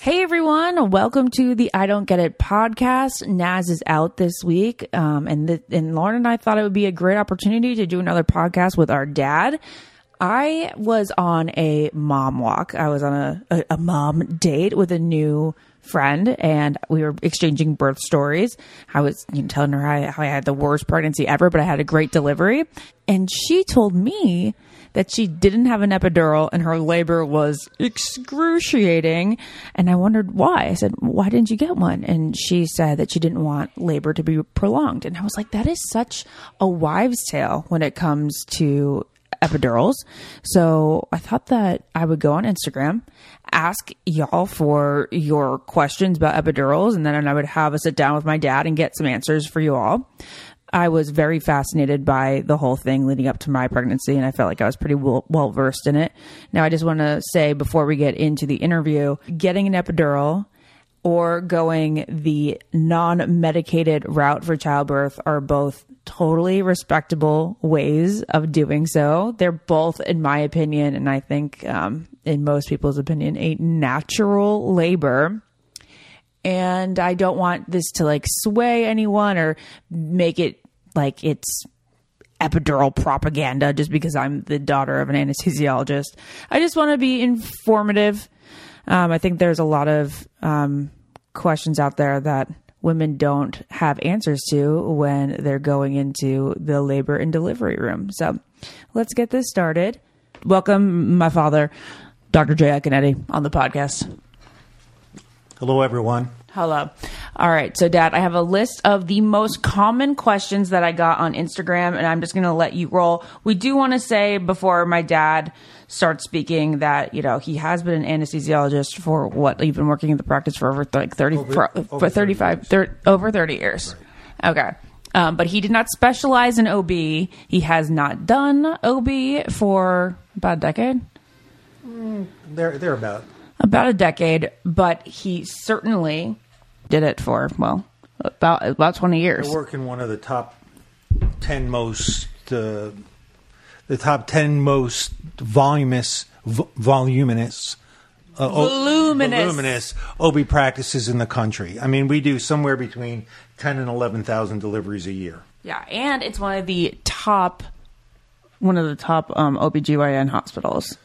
Hey everyone, welcome to the I Don't Get It podcast. Naz is out this week, um, and the, and Lauren and I thought it would be a great opportunity to do another podcast with our dad. I was on a mom walk. I was on a, a, a mom date with a new friend, and we were exchanging birth stories. I was you know, telling her how, how I had the worst pregnancy ever, but I had a great delivery, and she told me that she didn't have an epidural and her labor was excruciating. And I wondered why. I said, Why didn't you get one? And she said that she didn't want labor to be prolonged. And I was like, That is such a wives' tale when it comes to epidurals. So I thought that I would go on Instagram, ask y'all for your questions about epidurals, and then I would have a sit down with my dad and get some answers for you all. I was very fascinated by the whole thing leading up to my pregnancy, and I felt like I was pretty well versed in it. Now, I just want to say before we get into the interview, getting an epidural or going the non medicated route for childbirth are both totally respectable ways of doing so. They're both, in my opinion, and I think um, in most people's opinion, a natural labor and I don't want this to like sway anyone or make it like it's epidural propaganda just because I'm the daughter of an anesthesiologist. I just want to be informative. Um, I think there's a lot of um, questions out there that women don't have answers to when they're going into the labor and delivery room. So let's get this started. Welcome, my father, Dr. Jay Iaconetti, on the podcast. Hello, everyone. Hello. All right. So, Dad, I have a list of the most common questions that I got on Instagram, and I'm just going to let you roll. We do want to say before my dad starts speaking that, you know, he has been an anesthesiologist for what? You've been working in the practice for over like 30, Over- for, over 35, 30, over 30 years. Okay. Um, but he did not specialize in OB. He has not done OB for about a decade. They're they're about about a decade, but he certainly did it for well about about twenty years. I work in one of the top ten most uh, the top ten most voluminous v- voluminous. Uh, Voluminous. voluminous OB practices in the country. I mean, we do somewhere between ten and eleven thousand deliveries a year. Yeah, and it's one of the top one of the top um, OBGYN hospitals.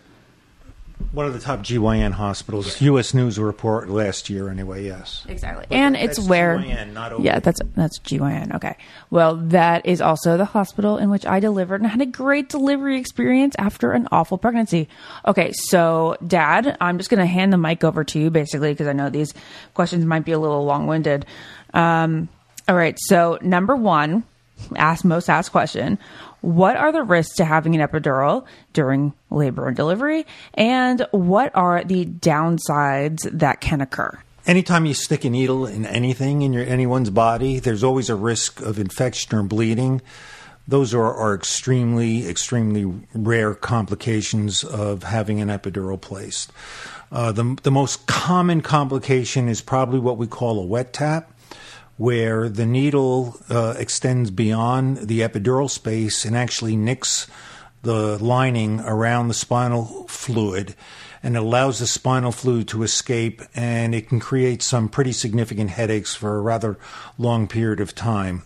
One of the top GYN hospitals. U.S. News report last year, anyway. Yes. Exactly. and it's where GYN, not Yeah, that's that's GYN. Okay. Well, that is also the hospital in which I delivered and had a great delivery experience after an awful pregnancy. Okay, so dad, I'm just going to hand the mic over to you basically because I know these questions might be a little long-winded. Um, all right, so number 1, ask most asked question, what are the risks to having an epidural during labor and delivery and what are the downsides that can occur? Anytime you stick a needle in anything in your anyone's body, there's always a risk of infection or bleeding. Those are, are extremely, extremely rare complications of having an epidural placed. Uh, the, the most common complication is probably what we call a wet tap, where the needle uh, extends beyond the epidural space and actually nicks the lining around the spinal fluid and allows the spinal fluid to escape and it can create some pretty significant headaches for a rather long period of time.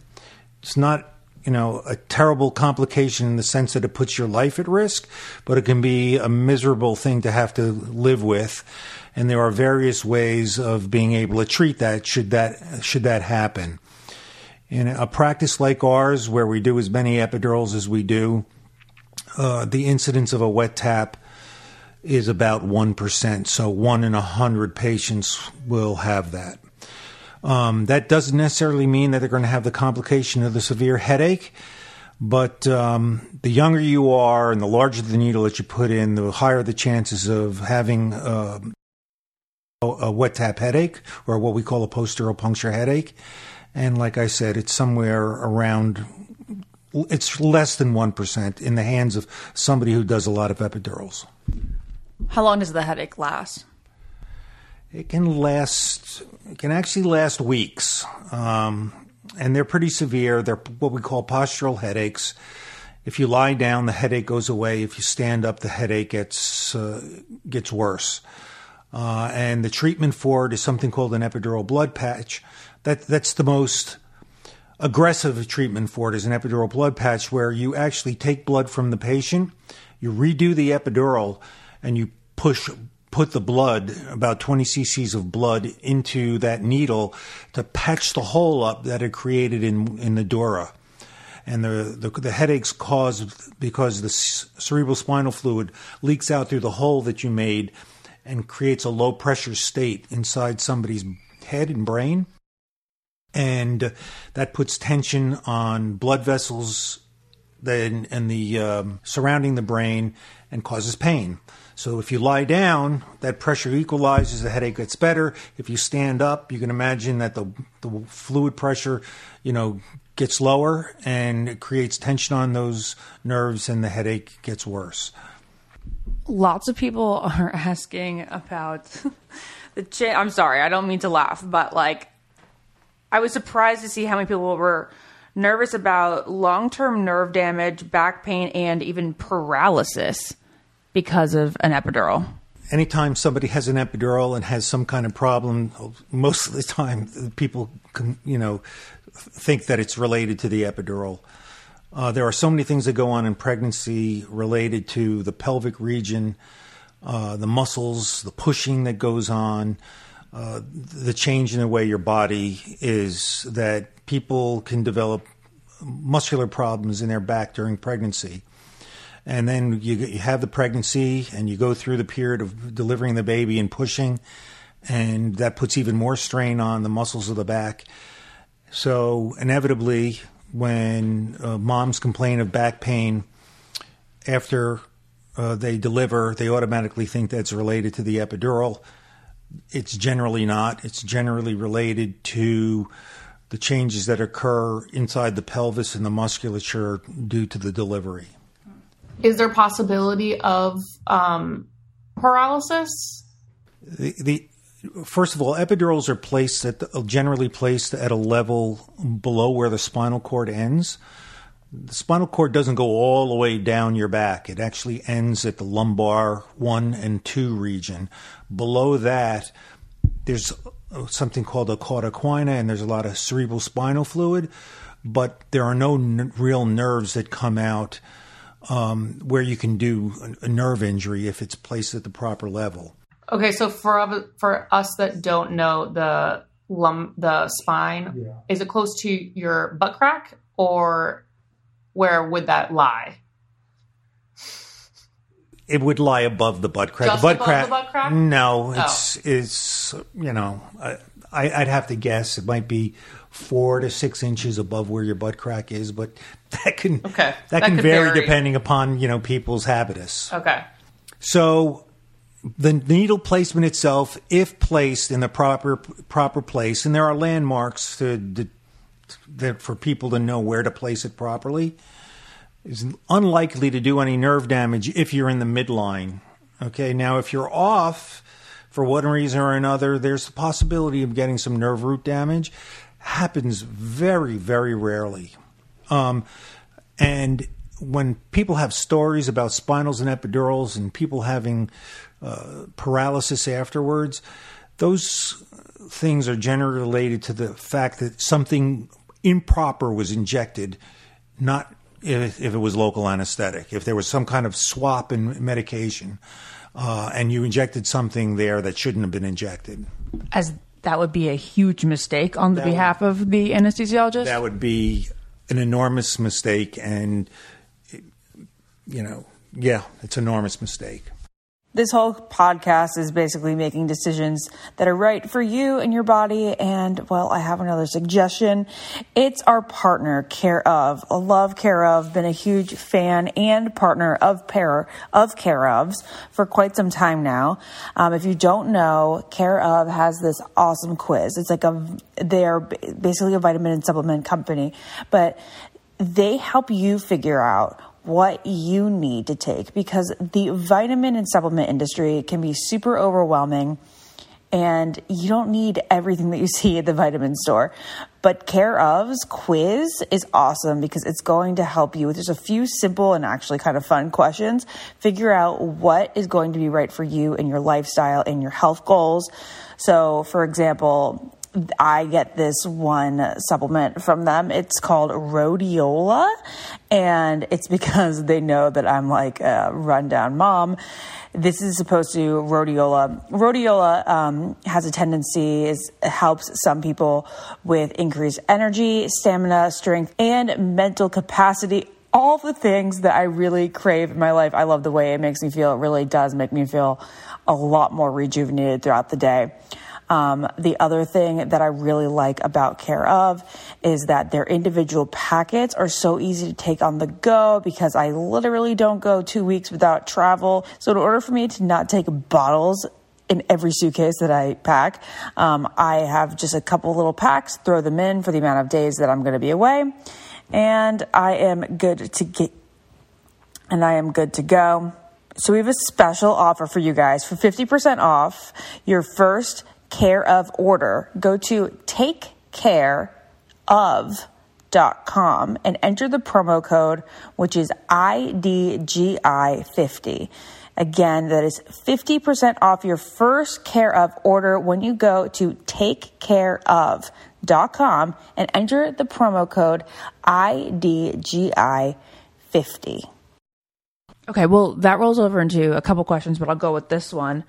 It's not you know a terrible complication in the sense that it puts your life at risk, but it can be a miserable thing to have to live with. And there are various ways of being able to treat that should that should that happen. In a practice like ours, where we do as many epidurals as we do, uh, the incidence of a wet tap is about 1%. So one in a 100 patients will have that. Um, that doesn't necessarily mean that they're going to have the complication of the severe headache. But um, the younger you are and the larger the needle that you put in, the higher the chances of having uh, a wet tap headache or what we call a post-dural puncture headache. And like I said, it's somewhere around, it's less than 1% in the hands of somebody who does a lot of epidurals. How long does the headache last? It can last, it can actually last weeks. Um, and they're pretty severe. They're what we call postural headaches. If you lie down, the headache goes away. If you stand up, the headache gets uh, gets worse. Uh, and the treatment for it is something called an epidural blood patch. That that's the most aggressive treatment for it is an epidural blood patch, where you actually take blood from the patient, you redo the epidural, and you push put the blood, about 20 cc's of blood, into that needle to patch the hole up that it created in in the dura and the, the, the headaches caused because the cerebral spinal fluid leaks out through the hole that you made and creates a low pressure state inside somebody's head and brain. And that puts tension on blood vessels then and the um, surrounding the brain and causes pain. So if you lie down, that pressure equalizes, the headache gets better. If you stand up, you can imagine that the the fluid pressure, you know, gets lower and it creates tension on those nerves and the headache gets worse lots of people are asking about the cha- I'm sorry, I don't mean to laugh, but like I was surprised to see how many people were nervous about long-term nerve damage, back pain and even paralysis because of an epidural. Anytime somebody has an epidural and has some kind of problem, most of the time people can, you know, think that it's related to the epidural. Uh, there are so many things that go on in pregnancy related to the pelvic region, uh, the muscles, the pushing that goes on, uh, the change in the way your body is, that people can develop muscular problems in their back during pregnancy. And then you, you have the pregnancy and you go through the period of delivering the baby and pushing, and that puts even more strain on the muscles of the back. So, inevitably, when uh, moms complain of back pain after uh, they deliver, they automatically think that's related to the epidural. It's generally not. It's generally related to the changes that occur inside the pelvis and the musculature due to the delivery. Is there possibility of um, paralysis? The, the First of all, epidurals are placed at the, generally placed at a level below where the spinal cord ends. The spinal cord doesn't go all the way down your back. It actually ends at the lumbar one and two region. Below that, there's something called a cauda and there's a lot of cerebral spinal fluid, but there are no n- real nerves that come out um, where you can do a nerve injury if it's placed at the proper level. Okay, so for for us that don't know the lum the spine, yeah. is it close to your butt crack or where would that lie? It would lie above the butt crack. Just butt, above crack, the butt crack? No, oh. it's oh. it's you know I, would have to guess it might be four to six inches above where your butt crack is, but that can okay. that, that can vary, vary depending upon you know people's habitus. Okay. So the needle placement itself, if placed in the proper proper place, and there are landmarks to, to, that for people to know where to place it properly, is unlikely to do any nerve damage if you're in the midline. Okay, now if you're off for one reason or another, there's the possibility of getting some nerve root damage. Happens very, very rarely. Um, and when people have stories about spinals and epidurals and people having uh, paralysis afterwards, those things are generally related to the fact that something improper was injected, not if, if it was local anesthetic. If there was some kind of swap in medication, uh, and you injected something there that shouldn't have been injected. As that would be a huge mistake on the that behalf would, of the anesthesiologist. That would be an enormous mistake, and you know, yeah, it's an enormous mistake. This whole podcast is basically making decisions that are right for you and your body. And well, I have another suggestion. It's our partner, Care of. I love Care of. Been a huge fan and partner of pair of Care ofs for quite some time now. Um, if you don't know, Care of has this awesome quiz. It's like a they're basically a vitamin and supplement company, but they help you figure out what you need to take because the vitamin and supplement industry can be super overwhelming and you don't need everything that you see at the vitamin store. But Care of's quiz is awesome because it's going to help you with just a few simple and actually kind of fun questions. Figure out what is going to be right for you and your lifestyle and your health goals. So, for example, I get this one supplement from them. It's called Rhodiola, and it's because they know that I'm like a rundown mom. This is supposed to rhodiola. Rhodiola um, has a tendency is helps some people with increased energy, stamina, strength, and mental capacity all the things that I really crave in my life. I love the way it makes me feel. It really does make me feel a lot more rejuvenated throughout the day. Um, the other thing that I really like about Care of is that their individual packets are so easy to take on the go because I literally don't go two weeks without travel. So in order for me to not take bottles in every suitcase that I pack. Um, I have just a couple little packs, throw them in for the amount of days that I'm going to be away, and I am good to get. And I am good to go. So we have a special offer for you guys for 50% off your first care of order, go to takecareof.com and enter the promo code, which is IDGI50. Again, that is 50% off your first care of order when you go to takecareof.com and enter the promo code IDGI50. Okay, well, that rolls over into a couple questions, but I'll go with this one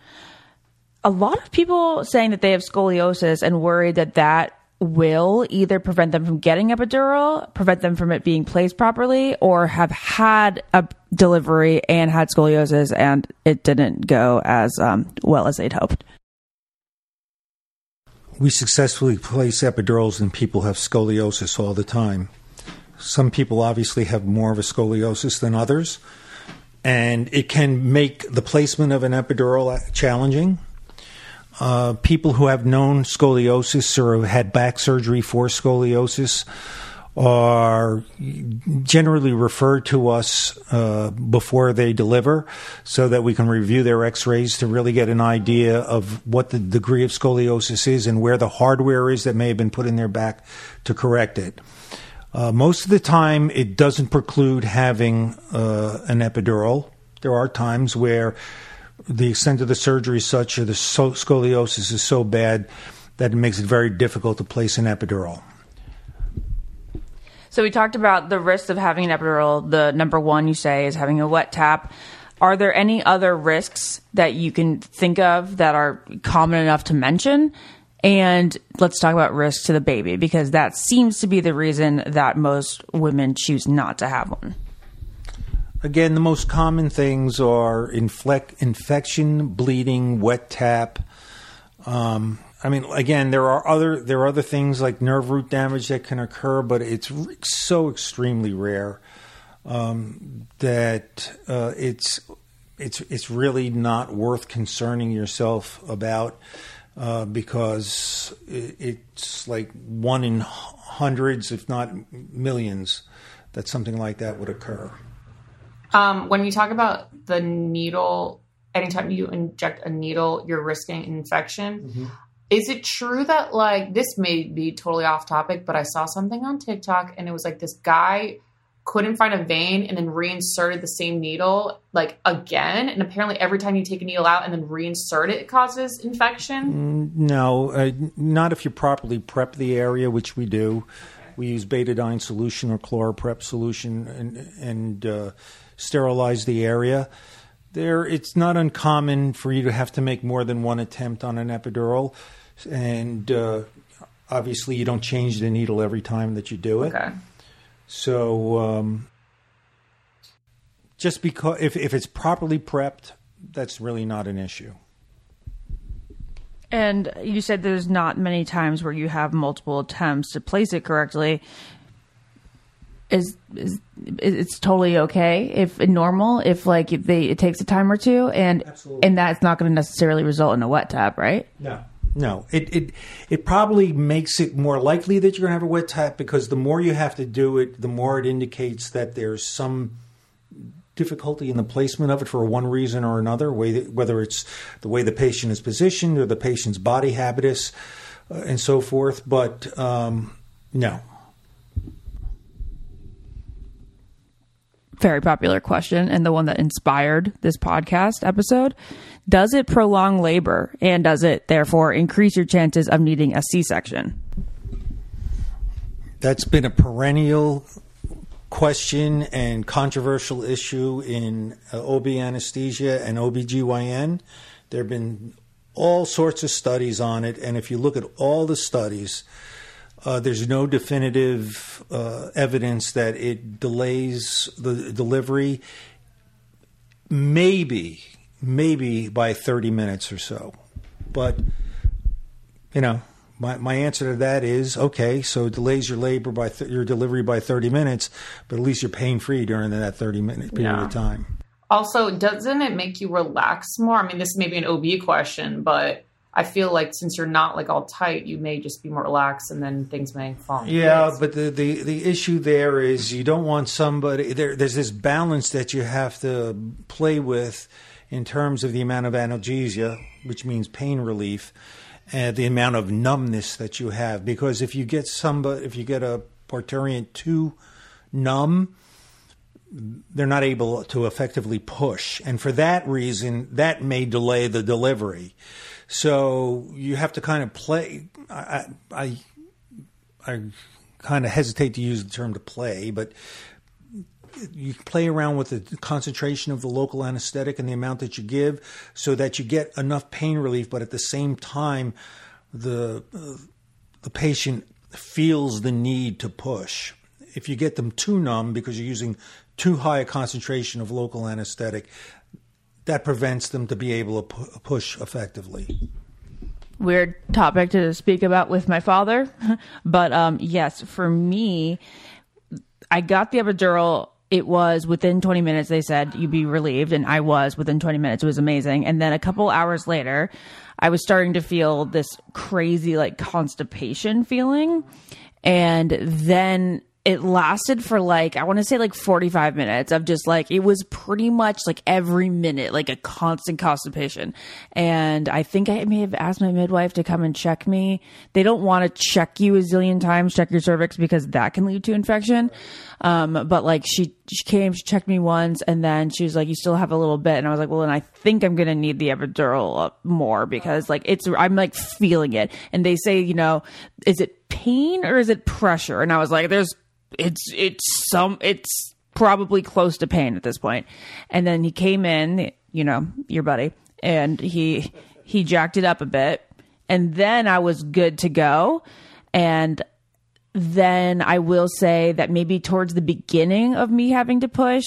a lot of people saying that they have scoliosis and worried that that will either prevent them from getting epidural, prevent them from it being placed properly, or have had a delivery and had scoliosis and it didn't go as um, well as they'd hoped. We successfully place epidurals and people have scoliosis all the time. Some people obviously have more of a scoliosis than others, and it can make the placement of an epidural challenging uh, people who have known scoliosis or have had back surgery for scoliosis are generally referred to us uh, before they deliver so that we can review their x rays to really get an idea of what the degree of scoliosis is and where the hardware is that may have been put in their back to correct it. Uh, most of the time, it doesn't preclude having uh, an epidural. There are times where the extent of the surgery is such or the scoliosis is so bad that it makes it very difficult to place an epidural. So we talked about the risks of having an epidural. The number one you say is having a wet tap. Are there any other risks that you can think of that are common enough to mention? And let's talk about risks to the baby because that seems to be the reason that most women choose not to have one. Again, the most common things are inflect, infection, bleeding, wet tap. Um, I mean, again, there are other there are other things like nerve root damage that can occur, but it's so extremely rare um, that uh, it's it's it's really not worth concerning yourself about uh, because it, it's like one in hundreds, if not millions, that something like that would occur. Um, when you talk about the needle, anytime you inject a needle, you're risking infection. Mm-hmm. Is it true that like this may be totally off topic, but I saw something on TikTok and it was like this guy couldn't find a vein and then reinserted the same needle like again and apparently every time you take a needle out and then reinsert it it causes infection mm, no uh, not if you properly prep the area which we do we use betadine solution or ChloraPrep solution and, and uh, sterilize the area. There, it's not uncommon for you to have to make more than one attempt on an epidural, and uh, obviously you don't change the needle every time that you do it. Okay. So, um, just because if if it's properly prepped that's really not an issue. And you said there's not many times where you have multiple attempts to place it correctly. Is, is it's totally okay if normal if like if they it takes a time or two and Absolutely. and that's not going to necessarily result in a wet tap, right? No. No, it, it it probably makes it more likely that you're going to have a wet tap because the more you have to do it, the more it indicates that there's some difficulty in the placement of it for one reason or another, whether it's the way the patient is positioned or the patient's body habitus uh, and so forth. But um, no. Very popular question, and the one that inspired this podcast episode. Does it prolong labor, and does it therefore increase your chances of needing a C section? That's been a perennial question and controversial issue in uh, OB anesthesia and OBGYN. There have been all sorts of studies on it, and if you look at all the studies, uh, there's no definitive uh, evidence that it delays the delivery. Maybe, maybe by 30 minutes or so. But, you know, my, my answer to that is okay, so it delays your labor by th- your delivery by 30 minutes, but at least you're pain free during that 30 minute period Yeah. of time. Also, doesn't it make you relax more? I mean, this may be an OB question, but I feel like since you're not like all tight, you may just be more relaxed, and then things may fall. Yeah, place. but the, the, the issue there is you don't want somebody there. There's this balance that you have to play with in terms of the amount of analgesia, which means pain relief, and the amount of numbness that you have. Because if you get somebody, if you get a parturient too numb, they're not able to effectively push, and for that reason, that may delay the delivery. So you have to kind of play. I, I, I kind of hesitate to use the term to play, but you play around with the concentration of the local anesthetic and the amount that you give so that you get enough pain relief, but at the same time, the, uh, the patient feels the need to push. If you get them too numb because you're using too high a concentration of local anesthetic, that prevents them to be able to pu- push effectively. weird topic to speak about with my father. but um, yes, for me, I got the epidural. It was within 20 minutes. They said you'd be relieved, and I was within 20 minutes. It was amazing. And then a couple hours later, I was starting to feel this crazy like constipation feeling, and then it lasted for like I want to say like 45 minutes of just like it was pretty much like every minute like a constant constipation. And I think I may have asked my midwife to come and check me. They don't want to check you a zillion times check your cervix because that can lead to infection. Um but like she she came she checked me once and then she was like you still have a little bit. And I was like well then I think I'm to need the epidural more because like it's I'm like feeling it. And they say you know is it pain or is it pressure? And I was like there's it's it's some it's probably close to pain at this point. And then he came in you know your buddy and he he jacked it up a bit. And then i was good to go. And then i will say that maybe towards the beginning of me having to push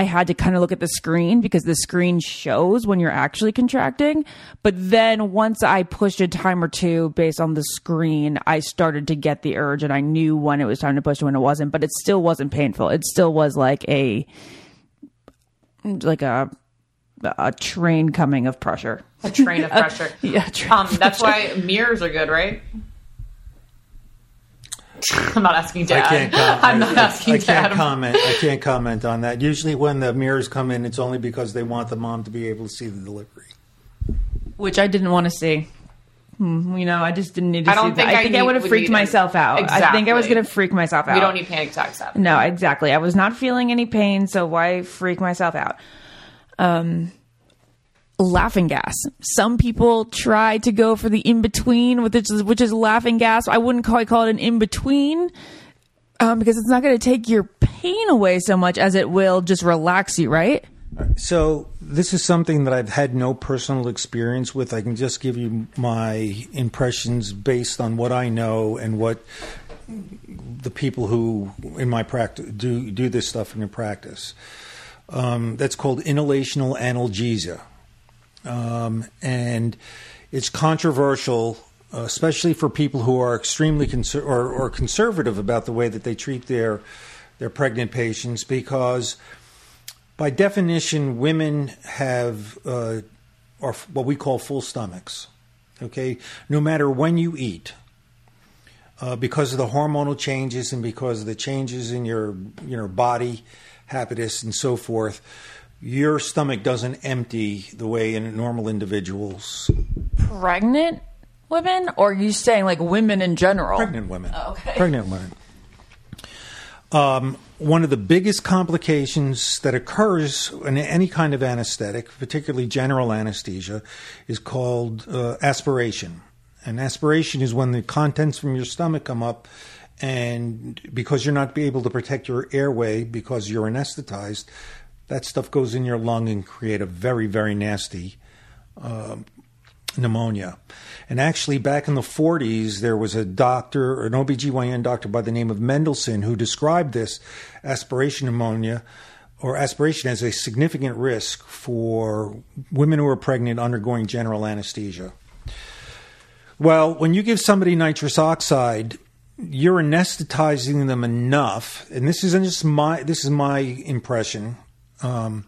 I had to kind of look at the screen because the screen shows when you're actually contracting. But then once I pushed a time or two based on the screen, I started to get the urge and I knew when it was time to push and when it wasn't. But it still wasn't painful. It still was like a like a a train coming of pressure. a train of pressure. Yeah, train Um, of that's why mirrors are good, right? I'm not asking Dad. I can't comment. I'm not asking I can't Dad. comment. I can't comment on that. Usually, when the mirrors come in, it's only because they want the mom to be able to see the delivery. which I didn't want to see. Hmm, You know, I just didn't need to I don't see think that. I I think I would have freaked need it. myself out. I think I was going to freak myself out. We don't need panic attacks. Happening. No, exactly. I was not feeling any pain, so why freak myself out? Um, laughing gas. Some people try to go for the in between, which is which is laughing gas. I wouldn't quite call it an in between. Um, because it's not going to take your pain away so much as it will just relax you, right? So this is something that I've had no personal experience with. I can just give you my impressions based on what I know and what the people who in my practice do do this stuff in their practice. Um, that's called inhalational analgesia. Um, and it's controversial, especially for people who are extremely conser- or, or conservative about the way that they treat their their pregnant patients, because by definition, women have uh, or what we call full stomachs. Okay, no matter when you eat, uh, because of the hormonal changes and because of the changes in your you know body habitus and so forth, your stomach doesn't empty the way in normal individuals. Pregnant women, or are you saying like women in general? Pregnant women. Oh, okay. Pregnant women. Um, one of the biggest complications that occurs in any kind of anesthetic, particularly general anesthesia, is called uh, aspiration. And aspiration is when the contents from your stomach come up, and because you're not able to protect your airway because you're anesthetized, that stuff goes in your lung and create a very, very nasty uh, pneumonia. And actually, back in the 40s, there was a doctor, an OBGYN doctor by the name of Mendelson, who described this aspiration pneumonia or aspiration as a significant risk for women who are pregnant undergoing general anesthesia. Well, when you give somebody nitrous oxide, you're anesthetizing them enough, and this isn't just my this is my impression. Um,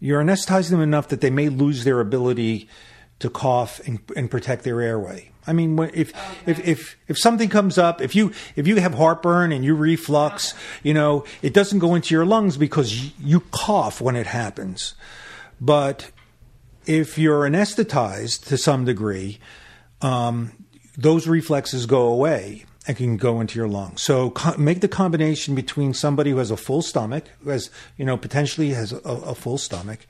you're anesthetizing them enough that they may lose their ability to cough and, and protect their airway. I mean, if, okay. if if if something comes up, if you if you have heartburn and you reflux, you know, it doesn't go into your lungs because you cough when it happens. But if you're anesthetized to some degree, um, those reflexes go away and can go into your lungs. So co- make the combination between somebody who has a full stomach, who has you know potentially has a, a full stomach,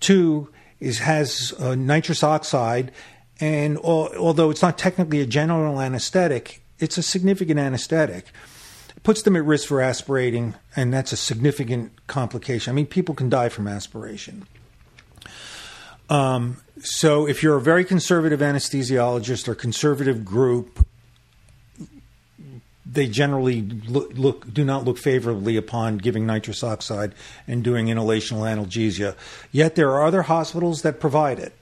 two is has uh, nitrous oxide, and although it's not technically a general anesthetic, it's a significant anesthetic. It puts them at risk for aspirating, and that's a significant complication. I mean, people can die from aspiration. Um, so, if you're a very conservative anesthesiologist or conservative group, they generally look, look, do not look favorably upon giving nitrous oxide and doing inhalational analgesia. Yet there are other hospitals that provide it,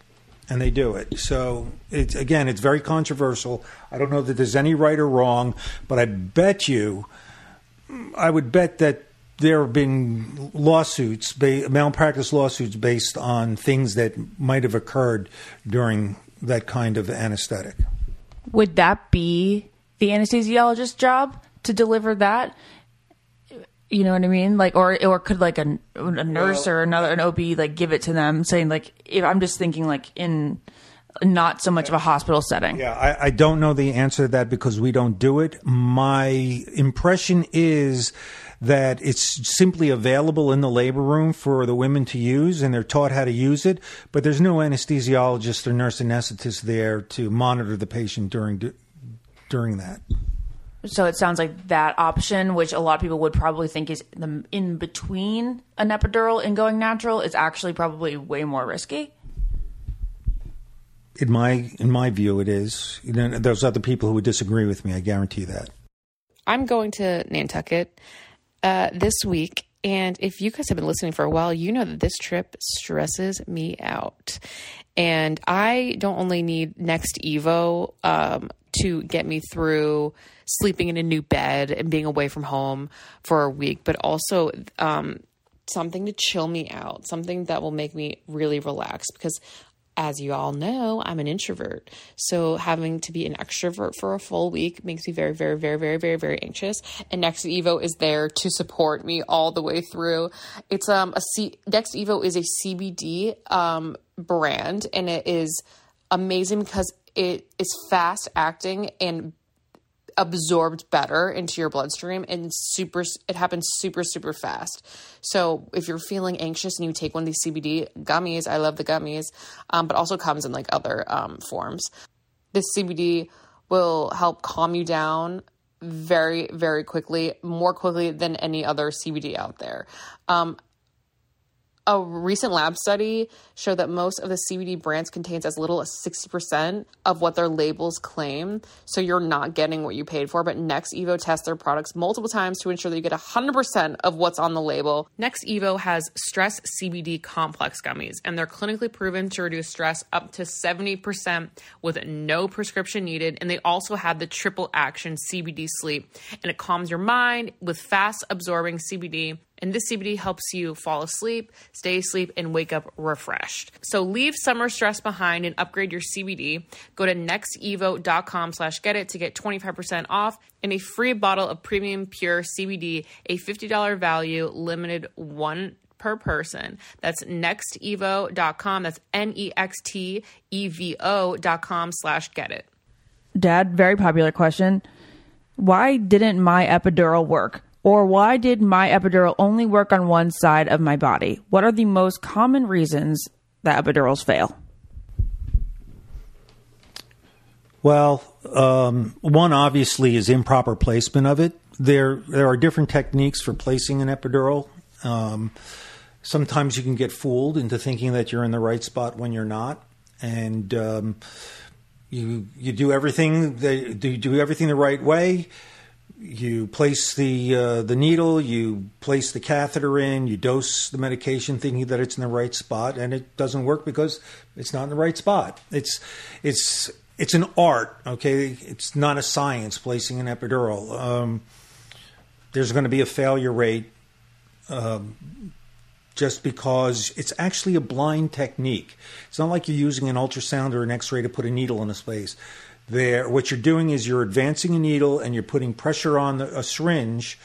and they do it. So it's again, it's very controversial. I don't know that there's any right or wrong, but I bet you, I would bet that there have been lawsuits, malpractice lawsuits, based on things that might have occurred during that kind of anesthetic. Would that be the anesthesiologist's job to deliver that. You know what I mean? Like, or or could like a, a nurse or another an OB like give it to them, saying like, if I'm just thinking like in not so much of a hospital setting. Yeah, I, I don't know the answer to that because we don't do it. My impression is that it's simply available in the labor room for the women to use and they're taught how to use it, but there's no anesthesiologist or nurse anesthetist there to monitor the patient during during that. So it sounds like that option, which a lot of people would probably think is the in between an epidural and going natural, is actually probably way more risky. In my in my view, it is. You know, there's other people who would disagree with me. I guarantee that. I'm going to Nantucket uh, this week, and if you guys have been listening for a while, you know that this trip stresses me out. And I don't only need NextEvo um, to get me through sleeping in a new bed and being away from home for a week, but also um, something to chill me out, something that will make me really relax because as you all know, I'm an introvert. So having to be an extrovert for a full week makes me very, very, very, very, very, very anxious. And NextEvo is there to support me all the way through. It's um a C NextEvo is a CBD um brand and it is amazing because it is fast acting and absorbed better into your bloodstream and super it happens super super fast. So if you're feeling anxious and you take one of these cbd gummies i love the gummies um, but also comes in like other um, forms. This cbd will help calm you down very very quickly more quickly than any other cbd out there. Um, A recent lab study showed that most of the CBD brands contains as little as 60% of what their labels claim. So you're not getting what you paid for. But NextEvo tests their products multiple times to ensure that you get 100% of what's on the label. NextEvo has stress CBD complex gummies, and they're clinically proven to reduce stress up to 70% with no prescription needed. And they also have the triple action CBD sleep, and it calms your mind with fast absorbing CBD. And this CBD helps you fall asleep, stay asleep, and wake up refreshed. So leave summer stress behind and upgrade your CBD. Go to nextevo.com slash get it to get 25% off and a free bottle of premium pure CBD, a $50 value, limited one per person. That's nextevo.com. That's N-E-X-T-E-V-O dot com slash get it. Dad, very popular question. Why didn't my epidural work? Or why did my epidural only work on one side of my body? What are the most common reasons that epidurals fail? Well, um, one obviously is improper placement of it. There, there are different techniques for placing an epidural. Um, sometimes you can get fooled into thinking that you're in the right spot when you're not, and um, you you do everything the, you do everything the right way. You place the uh, the needle, you place the catheter in, you dose the medication, thinking that it's in the right spot, and it doesn't work because it's not in the right spot. It's it's it's an art, okay? It's not a science placing an epidural. Um, there's going to be a failure rate um, just because it's actually a blind technique. It's not like you're using an ultrasound or an X-ray to put a needle in a space. There, what you're doing is you're advancing a needle and you're putting pressure on the, a syringe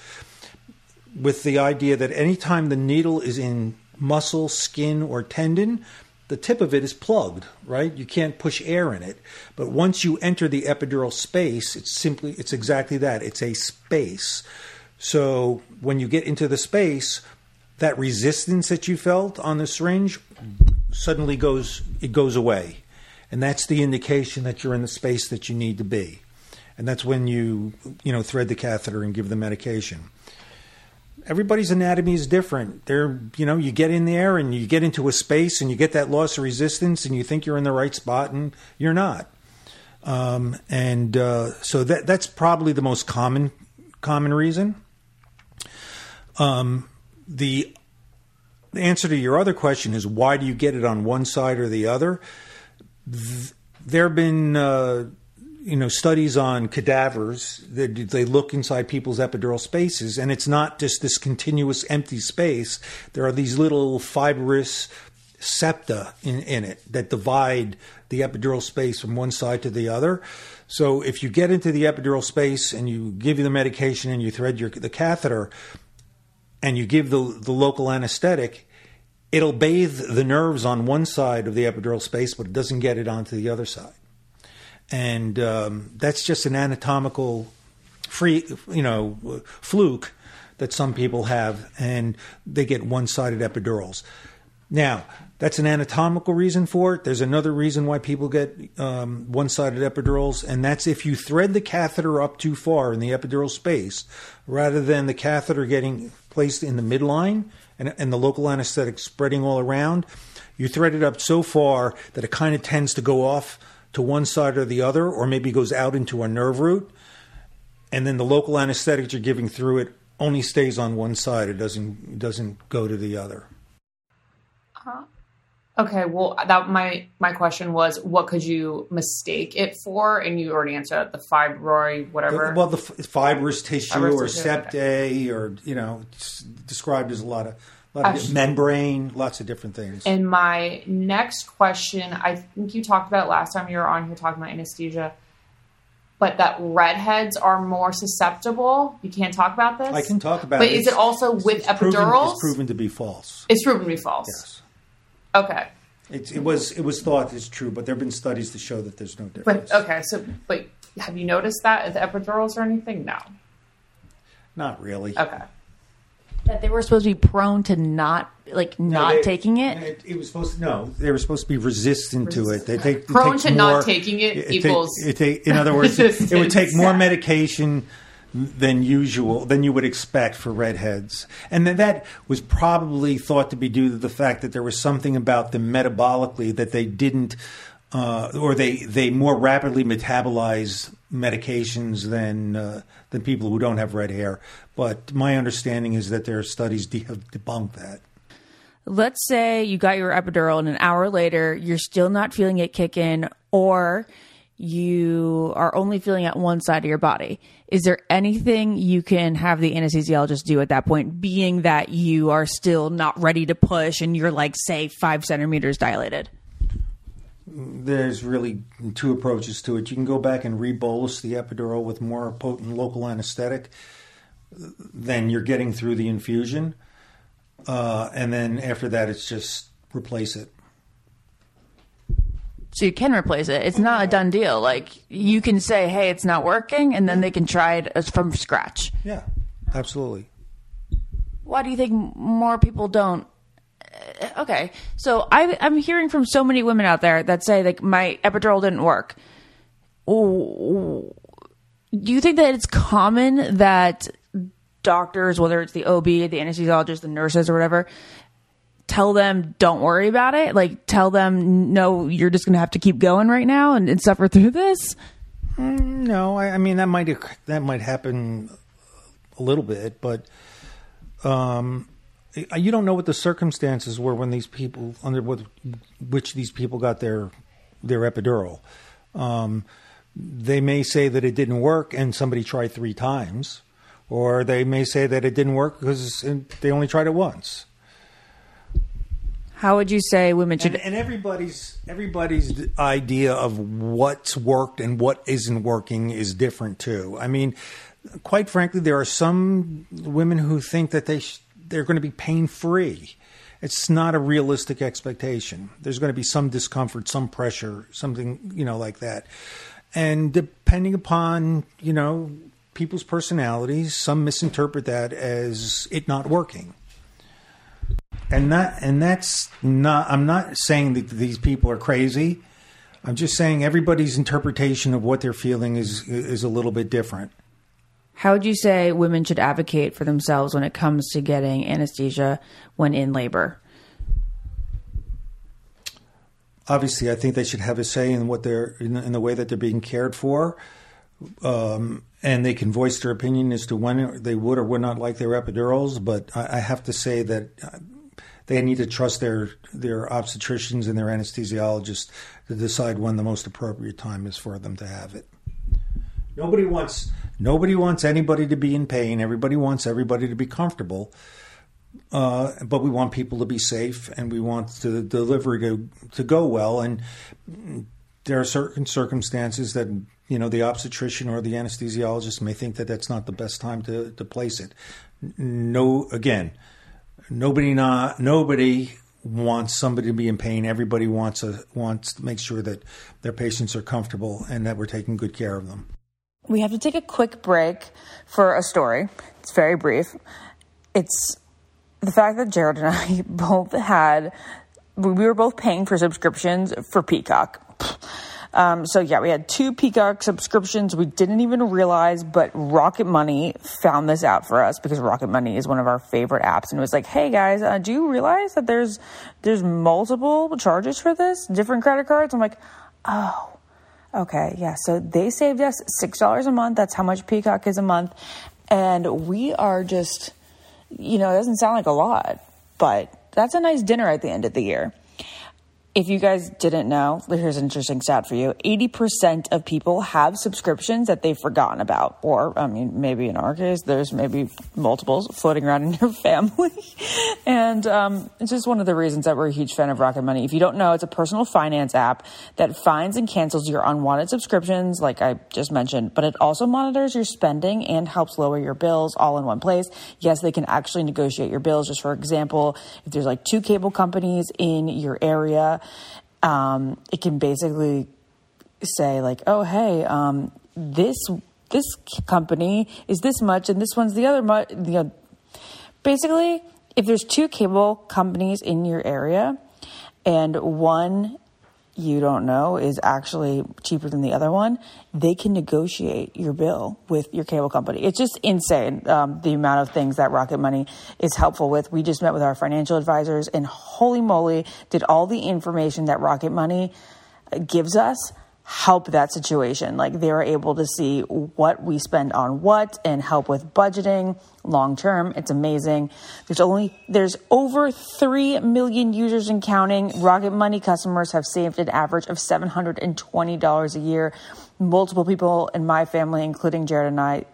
with the idea that anytime the needle is in muscle, skin, or tendon, the tip of it is plugged, right? You can't push air in it. But once you enter the epidural space, it's simply it's exactly that. It's a space. So when you get into the space, that resistance that you felt on the syringe suddenly goes it goes away. And that's the indication that you're in the space that you need to be. And that's when you, you know, thread the catheter and give the medication everybody's anatomy is different. There, you know, you get in there and you get into a space and you get that loss of resistance and you think you're in the right spot and you're not. Um, and uh, so that that's probably the most common common reason. Um, the the answer to your other question is why do you get it on one side or the other? There have been uh, you know studies on cadavers that they look inside people's epidural spaces and it's not just this continuous empty space. There are these little fibrous septa in, in it that divide the epidural space from one side to the other. So if you get into the epidural space and you give you the medication and you thread your the catheter and you give the the local anesthetic it'll bathe the nerves on one side of the epidural space but it doesn't get it onto the other side and um, that's just an anatomical free, you know, fluke that some people have, and they get one-sided epidurals. Now, that's an anatomical reason for it. There's another reason why people get um, one-sided epidurals, and that's if you thread the catheter up too far in the epidural space, rather than the catheter getting placed in the midline and, and the local anesthetic spreading all around. You thread it up so far that it kind of tends to go off to one side or the other, or maybe goes out into a nerve root, and then the local anesthetic you're giving through it only stays on one side. It doesn't doesn't go to the other. Uh, okay, well, that my my question was, what could you mistake it for? And you already answered it, the fibroid, whatever. Well, the fibrous tissue fibrous or tissue, septae, okay. or you know, described as a lot of lot of membrane, lots of different things. And my next question, I think you talked about last time you were on here talking about anesthesia, but that redheads are more susceptible. You can't talk about this. I can talk about but it. But is it also with it's epidurals? Proven, it's proven to be false. It's proven to be false. Yes. Okay. It, it was it was thought is true, but there have been studies to show that there's no difference. But okay, so but have you noticed that the epidurals or anything? No. Not really. Okay that they were supposed to be prone to not like not they, taking it? it? it? was supposed to no. They were supposed to be resistant, resistant. to it. They take prone to more, not taking it, it equals. Take, it take, in other words, it would take more medication than usual than you would expect for redheads. And then that was probably thought to be due to the fact that there was something about them metabolically that they didn't uh, or they they more rapidly metabolize medications than uh, than people who don't have red hair. But my understanding is that there are studies de- debunked that. Let's say you got your epidural and an hour later you're still not feeling it kick in or you are only feeling at one side of your body. Is there anything you can have the anesthesiologist do at that point, being that you are still not ready to push and you're like, say, five centimeters dilated? There's really two approaches to it. You can go back and rebolus the epidural with more potent local anesthetic than you're getting through the infusion. Uh, and then after that, it's just replace it. So you can replace it. It's not a done deal. Like you can say, "Hey, it's not working," and then they can try it from scratch. Yeah, absolutely. Why do you think more people don't? Uh, Okay, so I, I'm hearing from so many women out there that say like my epidural didn't work. Ooh, Do you think that it's common that doctors, whether it's the OB, the anesthesiologist, the nurses, or whatever, tell them don't worry about it? Like tell them no, you're just going to have to keep going right now and, and suffer through this. No, I, I mean that might that might happen a little bit, but um, you don't know what the circumstances were when these people under what, which these people got their their epidural. Um, they may say that it didn't work and somebody tried three times, or they may say that it didn't work because they only tried it once. How would you say women should? And, and everybody's everybody's idea of what's worked and what isn't working is different too. I mean, quite frankly, there are some women who think that they sh- they're going to be pain free. It's not a realistic expectation. There's going to be some discomfort, some pressure, something you know like that. And depending upon you know people's personalities, some misinterpret that as it not working and that and that's not i'm not saying that these people are crazy i'm just saying everybody's interpretation of what they're feeling is is a little bit different How would you say women should advocate for themselves when it comes to getting anesthesia when in labor? obviously i think they should have a say in what they're in, in the way that they're being cared for um, and they can voice their opinion as to when they would or would not like their epidurals but i, I have to say that uh, they need to trust their their obstetricians and their anesthesiologists to decide when the most appropriate time is for them to have it. Nobody wants nobody wants anybody to be in pain. Everybody wants everybody to be comfortable. Uh, but we want people to be safe, and we want the delivery to to go well. And there are certain circumstances that you know the obstetrician or the anesthesiologist may think that that's not the best time to to place it. No, again, nobody not nobody wants somebody to be in pain. Everybody wants a wants to make sure that their patients are comfortable and that we're taking good care of them. We have to take a quick break for a story. It's very brief. It's the fact that Jared and I both had we were both paying for subscriptions for Peacock. Um, so yeah, we had two Peacock subscriptions. We didn't even realize, but Rocket Money found this out for us because Rocket Money is one of our favorite apps, and it was like, "Hey guys, uh, do you realize that there's there's multiple charges for this, different credit cards?" I'm like, "Oh, okay, yeah." So they saved us six dollars a month. That's how much Peacock is a month, and we are just, you know, it doesn't sound like a lot, but that's a nice dinner at the end of the year. If you guys didn't know, here's an interesting stat for you 80% of people have subscriptions that they've forgotten about. Or, I mean, maybe in our case, there's maybe multiples floating around in your family. and um, it's just one of the reasons that we're a huge fan of Rocket Money. If you don't know, it's a personal finance app that finds and cancels your unwanted subscriptions, like I just mentioned, but it also monitors your spending and helps lower your bills all in one place. Yes, they can actually negotiate your bills. Just for example, if there's like two cable companies in your area, um, it can basically say like, oh, hey, um, this this company is this much and this one's the other much. Basically, if there's two cable companies in your area and one you don't know is actually cheaper than the other one, they can negotiate your bill with your cable company. It's just insane um, the amount of things that Rocket Money is helpful with. We just met with our financial advisors, and holy moly, did all the information that Rocket Money gives us help that situation. Like they're able to see what we spend on what and help with budgeting long term. It's amazing. There's only there's over 3 million users and counting. Rocket Money customers have saved an average of $720 a year. Multiple people in my family including Jared and I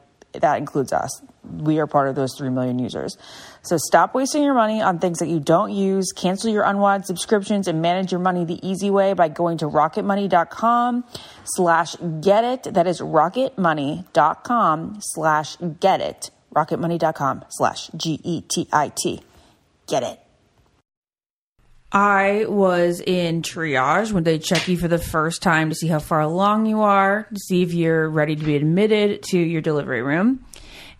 that includes us. We are part of those 3 million users. So stop wasting your money on things that you don't use. Cancel your unwanted subscriptions and manage your money the easy way by going to rocketmoney.com slash get it. That is rocketmoney.com slash get it. Rocketmoney.com slash G E T I T. Get it. I was in triage when they check you for the first time to see how far along you are, to see if you're ready to be admitted to your delivery room.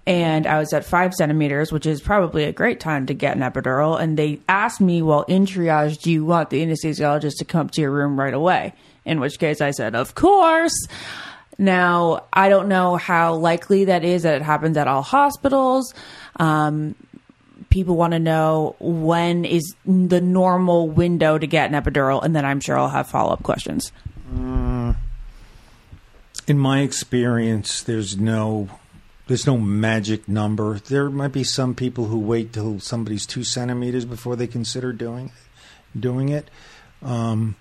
And I was at five centimeters, which is probably a great time to get an epidural. And they asked me while in triage, do you want the anesthesiologist to come to your room right away? In which case I said, of course. Now, I don't know how likely that is that it happens at all hospitals. Um, people want to know when is the normal window to get an epidural, and then I'm sure I'll have follow up questions. In my experience, there's no there's no magic number. There might be some people who wait till somebody's two centimeters before they consider doing doing it. Um,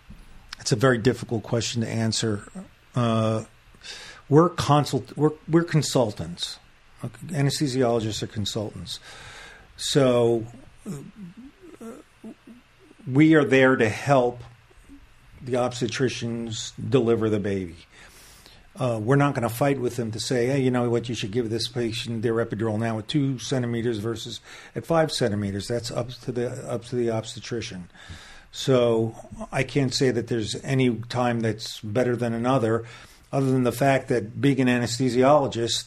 it's a very difficult question to answer. Uh, we're consult we're we're consultants. Anesthesiologists are consultants. So uh, we are there to help the obstetricians deliver the baby. Uh, we're not going to fight with them to say, hey, you know what, you should give this patient their epidural now at two centimeters versus at five centimeters. That's up to the up to the obstetrician. So I can't say that there's any time that's better than another, other than the fact that being an anesthesiologist,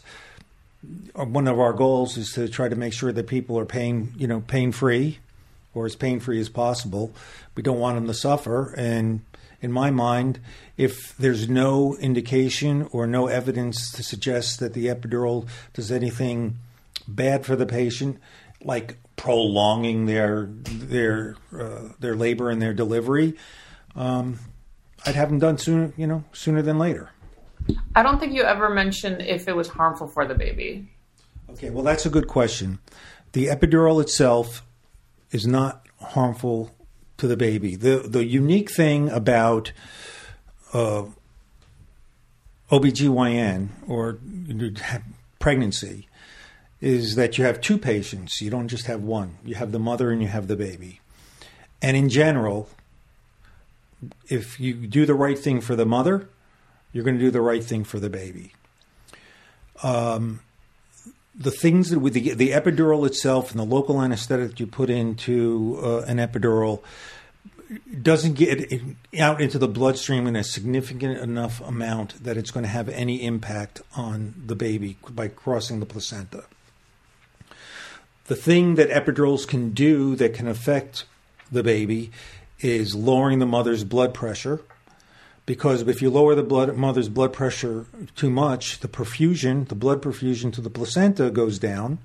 uh, one of our goals is to try to make sure that people are pain, you know, pain free, or as pain free as possible. We don't want them to suffer, and in my mind, if there's no indication or no evidence to suggest that the epidural does anything bad for the patient, like prolonging their their uh, their labor and their delivery, um, I'd have them done sooner, you know, sooner than later. I don't think you ever mentioned if it was harmful for the baby. Okay, well, that's a good question. The epidural itself is not harmful to the baby. The the unique thing about uh, OBGYN or pregnancy is that you have two patients. You don't just have one. You have the mother and you have the baby. And in general, if you do the right thing for the mother, you're going to do the right thing for the baby. Um, the things that with the, the epidural itself and the local anesthetic that you put into uh, an epidural doesn't get out into the bloodstream in a significant enough amount that it's going to have any impact on the baby by crossing the placenta. The thing that epidurals can do that can affect the baby is lowering the mother's blood pressure because if you lower the blood, mother's blood pressure too much, the perfusion, the blood perfusion to the placenta goes down,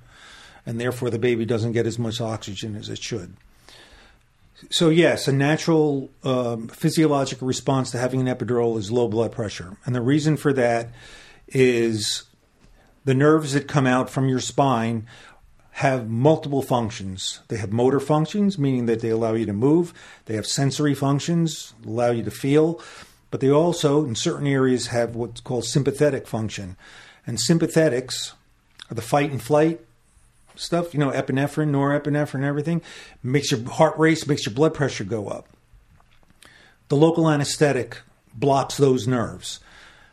and therefore the baby doesn't get as much oxygen as it should. So, yes, a natural um, physiological response to having an epidural is low blood pressure. And the reason for that is the nerves that come out from your spine have multiple functions. They have motor functions, meaning that they allow you to move, they have sensory functions, allow you to feel, but they also, in certain areas, have what's called sympathetic function. And sympathetics are the fight and flight stuff, you know, epinephrine, norepinephrine, everything, makes your heart race, makes your blood pressure go up. The local anesthetic blocks those nerves,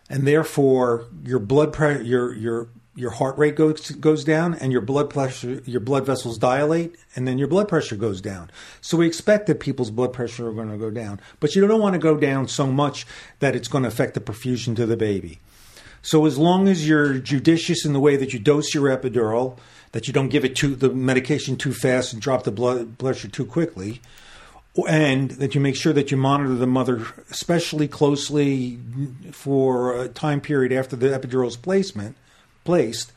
and therefore your blood pressure, your your your heart rate goes goes down, and your blood pressure, your blood vessels dilate, and then your blood pressure goes down. So we expect that people's blood pressure are going to go down, but you don't want to go down so much that it's going to affect the perfusion to the baby. So as long as you're judicious in the way that you dose your epidural, that you don't give it too the medication too fast and drop the blood pressure too quickly, and that you make sure that you monitor the mother especially closely for a time period after the epidural's placement placed.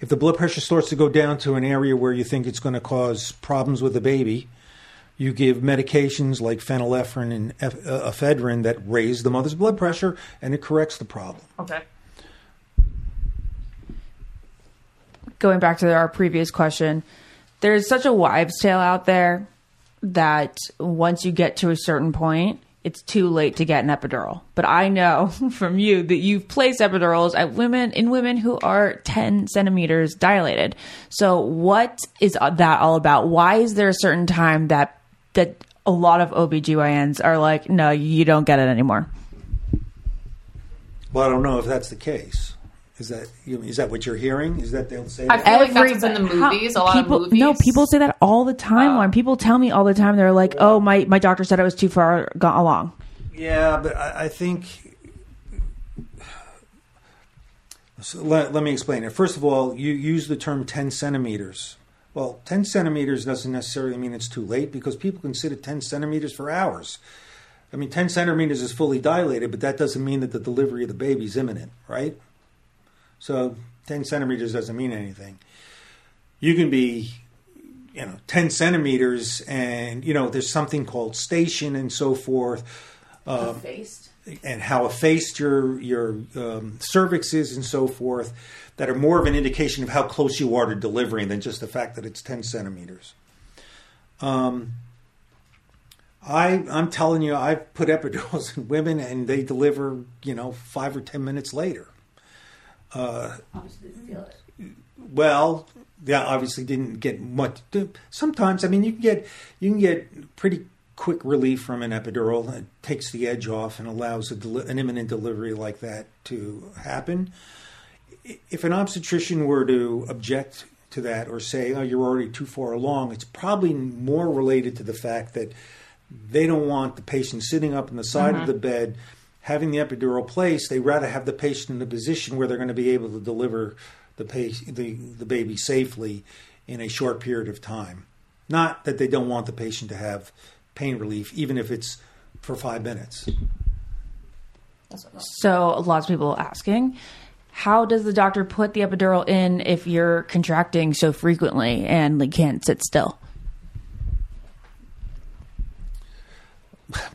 If the blood pressure starts to go down to an area where you think it's going to cause problems with the baby, you give medications like phenylephrine and uh, ephedrine that raise the mother's blood pressure and it corrects the problem. Okay. going back to our previous question, there's such a wives' tale out there that once you get to a certain point, it's too late to get an epidural. But I know from you that you've placed epidurals at women in women who are 10 centimeters dilated. So what is that all about? Why is there a certain time that that a lot of OBGYNs are like, no, you don't get it anymore? Well, I don't know if that's the case. Is that you is that what you're hearing? Is that they'll say I that? feel like that's what's in the how- movies. A lot people, of movies. No, people say that all the time. Uh, when people tell me all the time, they're like, "Oh, my my doctor said I was too far gone along." Yeah, but I, I think. So let, let me explain it. First of all, you use the term 10 centimeters. Well, 10 centimeters doesn't necessarily mean it's too late because people can sit at 10 centimeters for hours. I mean, 10 centimeters is fully dilated, but that doesn't mean that the delivery of the baby is imminent, right? So 10 centimeters doesn't mean anything. You can be, you know, 10 centimeters and, you know, there's something called station and so forth and how effaced your your um, cervix is and so forth that are more of an indication of how close you are to delivering than just the fact that it's 10 centimeters. Um, I I'm telling you, I've put epidurals in women and they deliver, you know, five or ten minutes later. Uh, well, yeah, obviously didn't get much. Sometimes, I mean, you can get you can get pretty quick relief from an epidural. It takes the edge off and allows a deli- an imminent delivery like that to happen. If an obstetrician were to object to that or say, "Oh, you're already too far along," it's probably more related to the fact that they don't want the patient sitting up on the side of the bed having the epidural placed. They rather have the patient in a position where they're going to be able to deliver the, pa- the, the baby safely in a short period of time. Not that they don't want the patient to have pain relief, even if it's for five minutes. So, lots of people asking, how does the doctor put the epidural in if you're contracting so frequently and like, can't sit still?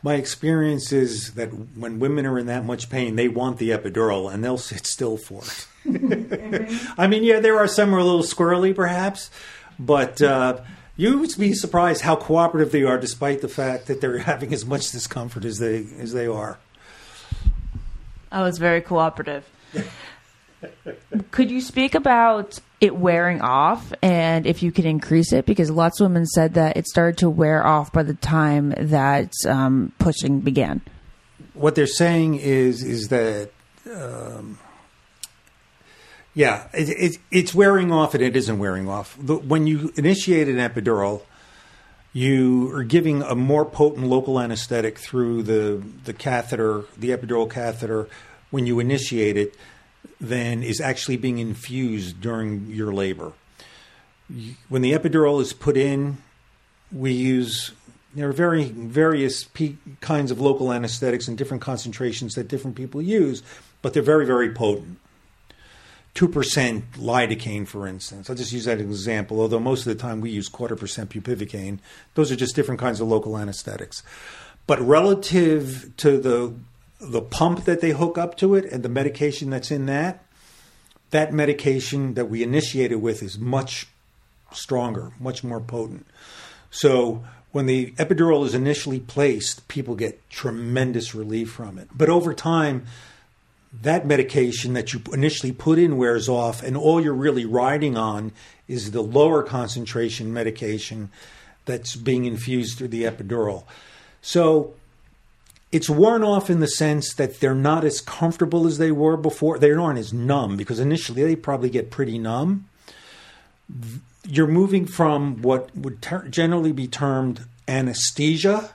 My experience is that when women are in that much pain, they want the epidural and they'll sit still for it. I mean, yeah, there are some who are a little squirrely, perhaps, but uh, you would be surprised how cooperative they are, despite the fact that they're having as much discomfort as they as they are. I was very cooperative. Could you speak about it wearing off and if you can increase it? Because lots of women said that it started to wear off by the time that um, pushing began. What they're saying is is that. Um, yeah, it, it, it's wearing off and it isn't wearing off. When you initiate an epidural, you are giving a more potent local anesthetic through the, the catheter, the epidural catheter, when you initiate it, than is actually being infused during your labor. When the epidural is put in, we use there are very various p- kinds of local anesthetics and different concentrations that different people use, but they're very very potent. Two percent lidocaine, for instance. I'll just use that as an example. Although most of the time we use quarter percent bupivacaine, those are just different kinds of local anesthetics. But relative to the the pump that they hook up to it and the medication that's in that, that medication that we initiated with is much stronger, much more potent. So when the epidural is initially placed, people get tremendous relief from it. But over time, that medication that you initially put in wears off, and all you're really riding on is the lower concentration medication that's being infused through the epidural. So it's worn off in the sense that they're not as comfortable as they were before. They aren't as numb because initially they probably get pretty numb. You're moving from what would ter- generally be termed anesthesia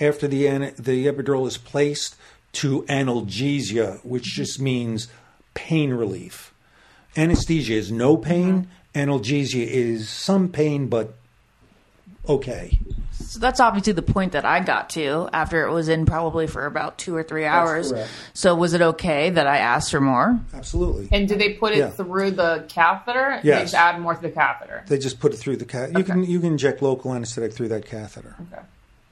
after the ana- the epidural is placed to analgesia, which just means pain relief. Anesthesia is no pain. Mm-hmm. Analgesia is some pain, but okay. So that's obviously the point that I got to after it was in probably for about two or three hours. So was it okay that I asked for more? Absolutely. And do they put it Yeah. through the catheter? They Yes. just add more to the catheter. They just put it through the cath. You can you can inject local anesthetic through that catheter. Okay.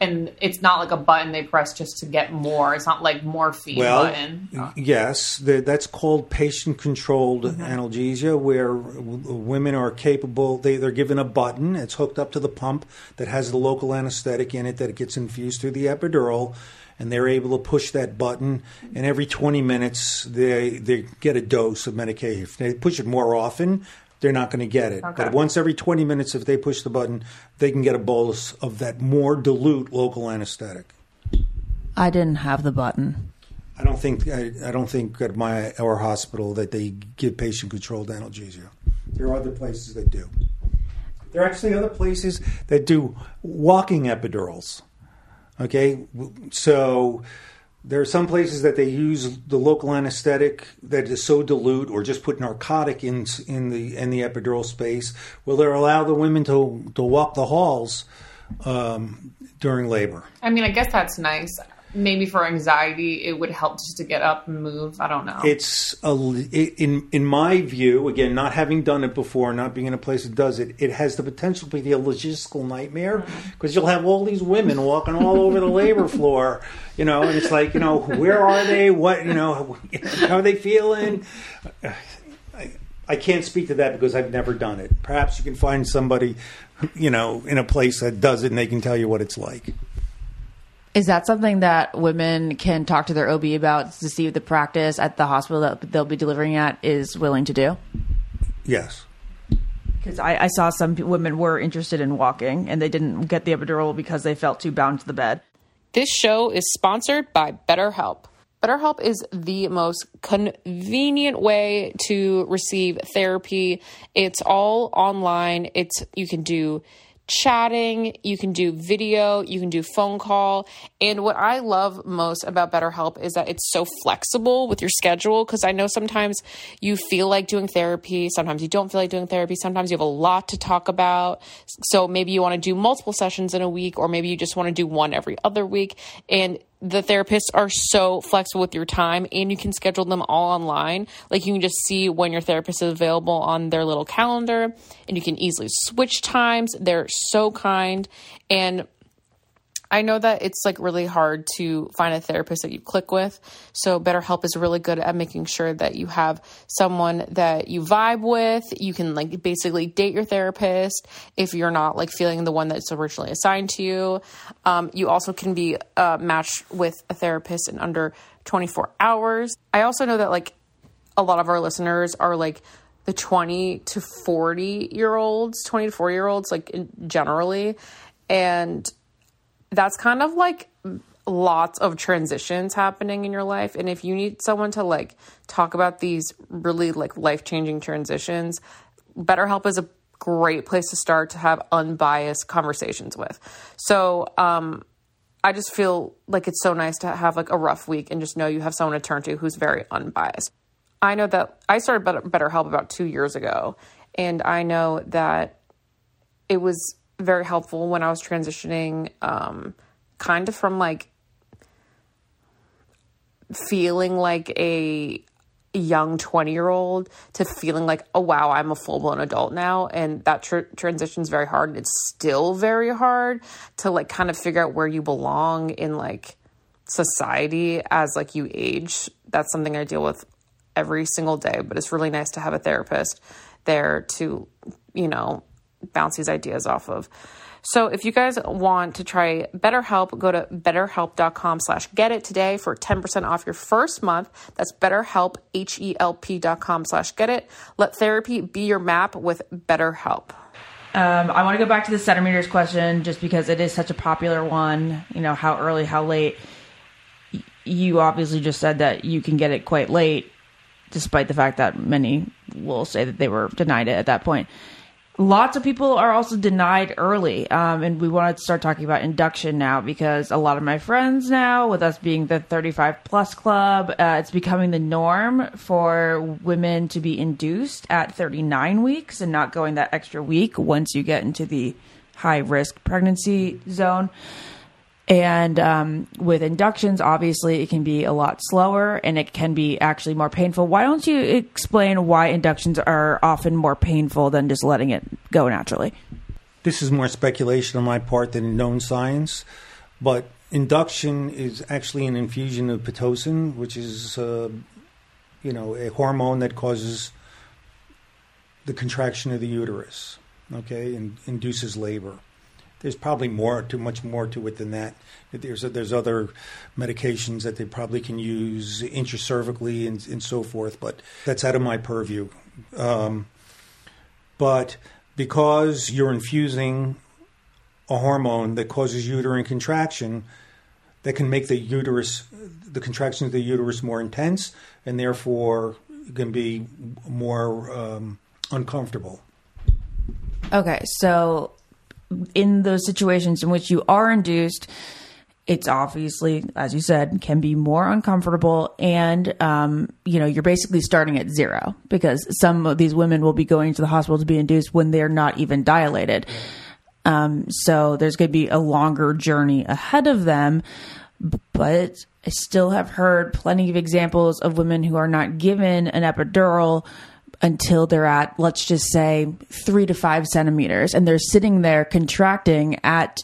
And it's not like a button they press just to get more. It's not like morphine Well, button. yes, that's called patient-controlled mm-hmm. analgesia, where women are capable. They, they're given a button. It's hooked up to the pump that has the local anesthetic in it that it gets infused through the epidural, and they're able to push that button. And every 20 minutes, they they get a dose of medication. If they push it more often, they're not going to get it. Okay. But once every 20 minutes, if they push the button, they can get a bolus of that more dilute local anesthetic. I didn't have the button. I don't think I, I don't think at my our hospital that they give patient controlled analgesia. There are other places that do. There are actually other places that do walking epidurals. Okay, so there are some places that they use the local anesthetic that is so dilute, or just put narcotic in in the in the epidural space, where they allow the women to to walk the halls um, during labor. I mean, I guess that's nice. Maybe for anxiety, it would help just to get up and move. I don't know. it's a, in in my view again not having done it before not being in a place that does it it has the potential to be a logistical nightmare mm-hmm. because you'll have all these women walking all over the labor floor you know and it's like you know where are they? What you know how are they feeling? I, I can't speak to that because I've never done it. Perhaps you can find somebody you know in a place that does it and they can tell you what it's like Is that something that women can talk to their OB about to see if the practice at the hospital that they'll be delivering at is willing to do? yes Because I, I saw some women were interested in walking and they didn't get the epidural because they felt too bound to the bed. This show is sponsored by BetterHelp. BetterHelp is the most convenient way to receive therapy. It's all online. It's you can do chatting, you can do video, you can do phone call. And what I love most about BetterHelp is that it's so flexible with your schedule because I know sometimes you feel like doing therapy, sometimes you don't feel like doing therapy, sometimes you have a lot to talk about. So maybe you want to do multiple sessions in a week or maybe you just want to do one every other week and the therapists are so flexible with your time and you can schedule them all online. Like you can just see when your therapist is available on their little calendar and you can easily switch times. They're so kind and I know that it's like really hard to find a therapist that you click with. So BetterHelp is really good at making sure that you have someone that you vibe with. You can like basically date your therapist if you're not like feeling the one that's originally assigned to you. Um, you also can be uh, matched with a therapist in under 24 hours. I also know that like a lot of our listeners are like the 20 to 40 year olds, 20 to 40 year olds, like in, generally. And that's kind of like lots of transitions happening in your life. And if you need someone to like talk about these really like life-changing transitions betterhelp is a great place to start to have unbiased conversations with. So um i just feel like it's so nice to have like a rough week and just know you have someone to turn to who's very unbiased. I know that i started better betterhelp about two years ago and i know that it was very helpful when I was transitioning, um, kind of from like feeling like a young 20 year old to feeling like, oh wow, I'm a full blown adult now. And that tr- transition is very hard. And it's still very hard to like kind of figure out where you belong in like society as like you age. That's something I deal with every single day, but it's really nice to have a therapist there to, you know, bounce these ideas off of. So if you guys want to try BetterHelp, go to betterhelp.com slash get it today for 10% off your first month. That's betterhelp, H-E-L-P dot com slash get it. Let therapy be your map with BetterHelp. Um, I want to go back to the centimeters question just because it is such a popular one. You know, how early, how late. You obviously just said that you can get it quite late, despite the fact that many will say that they were denied it at that point. Lots of people are also denied early. Um, and we wanted to start talking about induction now because a lot of my friends now, with us being the 35 plus club, uh, it's becoming the norm for women to be induced at 39 weeks and not going that extra week once you get into the high risk pregnancy zone. And um, with inductions, obviously, it can be a lot slower and it can be actually more painful. Why don't you explain why inductions are often more painful than just letting it go naturally? This is more speculation on my part than known science, but induction is actually an infusion of pitocin, which is, uh, you know, a hormone that causes the contraction of the uterus, okay, and induces labor there's probably more, too much more to it than that. There's there's other medications that they probably can use intracervically and, and so forth, but that's out of my purview. Um, but because you're infusing a hormone that causes uterine contraction, that can make the uterus, the contractions of the uterus more intense, and therefore can be more um, uncomfortable. Okay, so in those situations in which you are induced, it's obviously, as you said, can be more uncomfortable. And, um, you know, you're basically starting at zero because some of these women will be going to the hospital to be induced when they're not even dilated. Um, so there's going to be a longer journey ahead of them. But I still have heard plenty of examples of women who are not given an epidural until they're at, let's just say, three to five centimeters, and they're sitting there contracting at,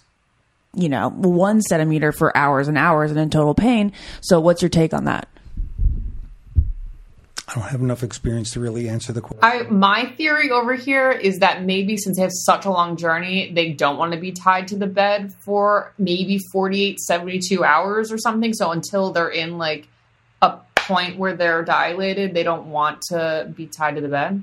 you know, one centimeter for hours and hours and in total pain. So, what's your take on that? I don't have enough experience to really answer the question. I, my theory over here is that maybe since they have such a long journey, they don't want to be tied to the bed for maybe 48, 72 hours or something. So until they're in like a point where they're dilated, they don't want to be tied to the bed?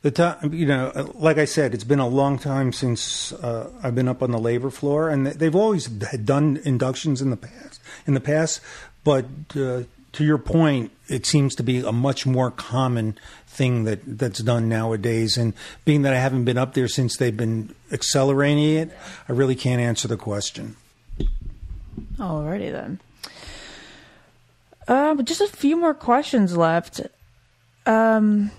The time, you know, like I said, it's been a long time since uh, I've been up on the labor floor, and they've always done inductions in the past. In the past, but uh, to your point, it seems to be a much more common thing that that's done nowadays. And being that I haven't been up there since they've been accelerating it, I really can't answer the question. Alrighty then. Uh, just a few more questions left. Um,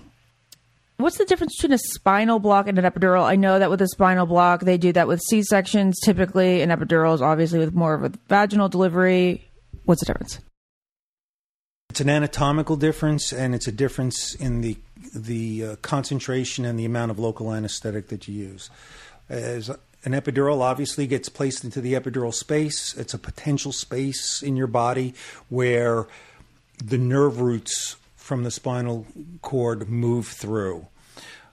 what's the difference between a spinal block and an epidural? I know that with a spinal block, they do that with C sections typically, and epidurals obviously with more of a vaginal delivery. What's the difference? It's an anatomical difference, and it's a difference in the the uh, concentration and the amount of local anesthetic that you use. As an epidural obviously gets placed into the epidural space. It's a potential space in your body where the nerve roots from the spinal cord move through.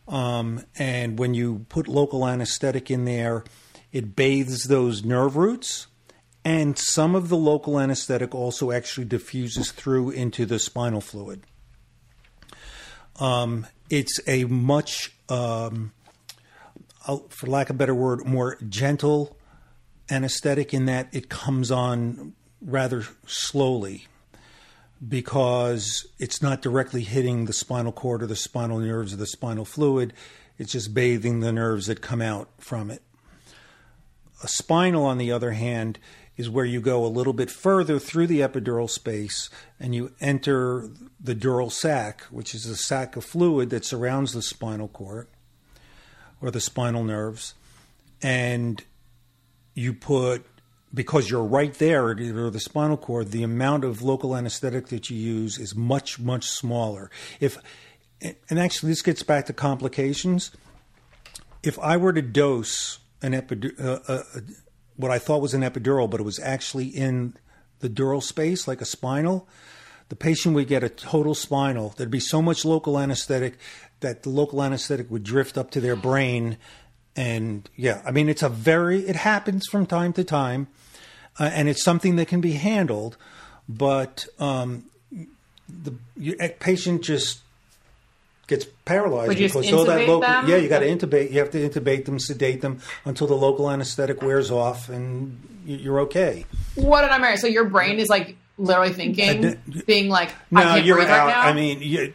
Um, and when you put local anesthetic in there, it bathes those nerve roots. And some of the local anesthetic also actually diffuses through into the spinal fluid. Um, it's a much um, for lack of a better word, more gentle anesthetic in that it comes on rather slowly because it's not directly hitting the spinal cord or the spinal nerves or the spinal fluid. It's just bathing the nerves that come out from it. A spinal, on the other hand, is where you go a little bit further through the epidural space and you enter the dural sac, which is a sac of fluid that surrounds the spinal cord or the spinal nerves, and you put because you're right there or the spinal cord, the amount of local anesthetic that you use is much much smaller. If and actually this gets back to complications. If I were to dose an epidural, uh, uh, uh, what I thought was an epidural, but it was actually in the dural space, like a spinal, the patient would get a total spinal. There'd be so much local anesthetic that the local anesthetic would drift up to their brain. And yeah, I mean, it's a very, it happens from time to time, uh, and it's something that can be handled, but um, the patient just gets paralyzed Would because all that local them? yeah you got to intubate you have to intubate them sedate them until the local anesthetic wears off and you're okay what did i marry so your brain is like literally thinking being like no you're out right now. i mean you,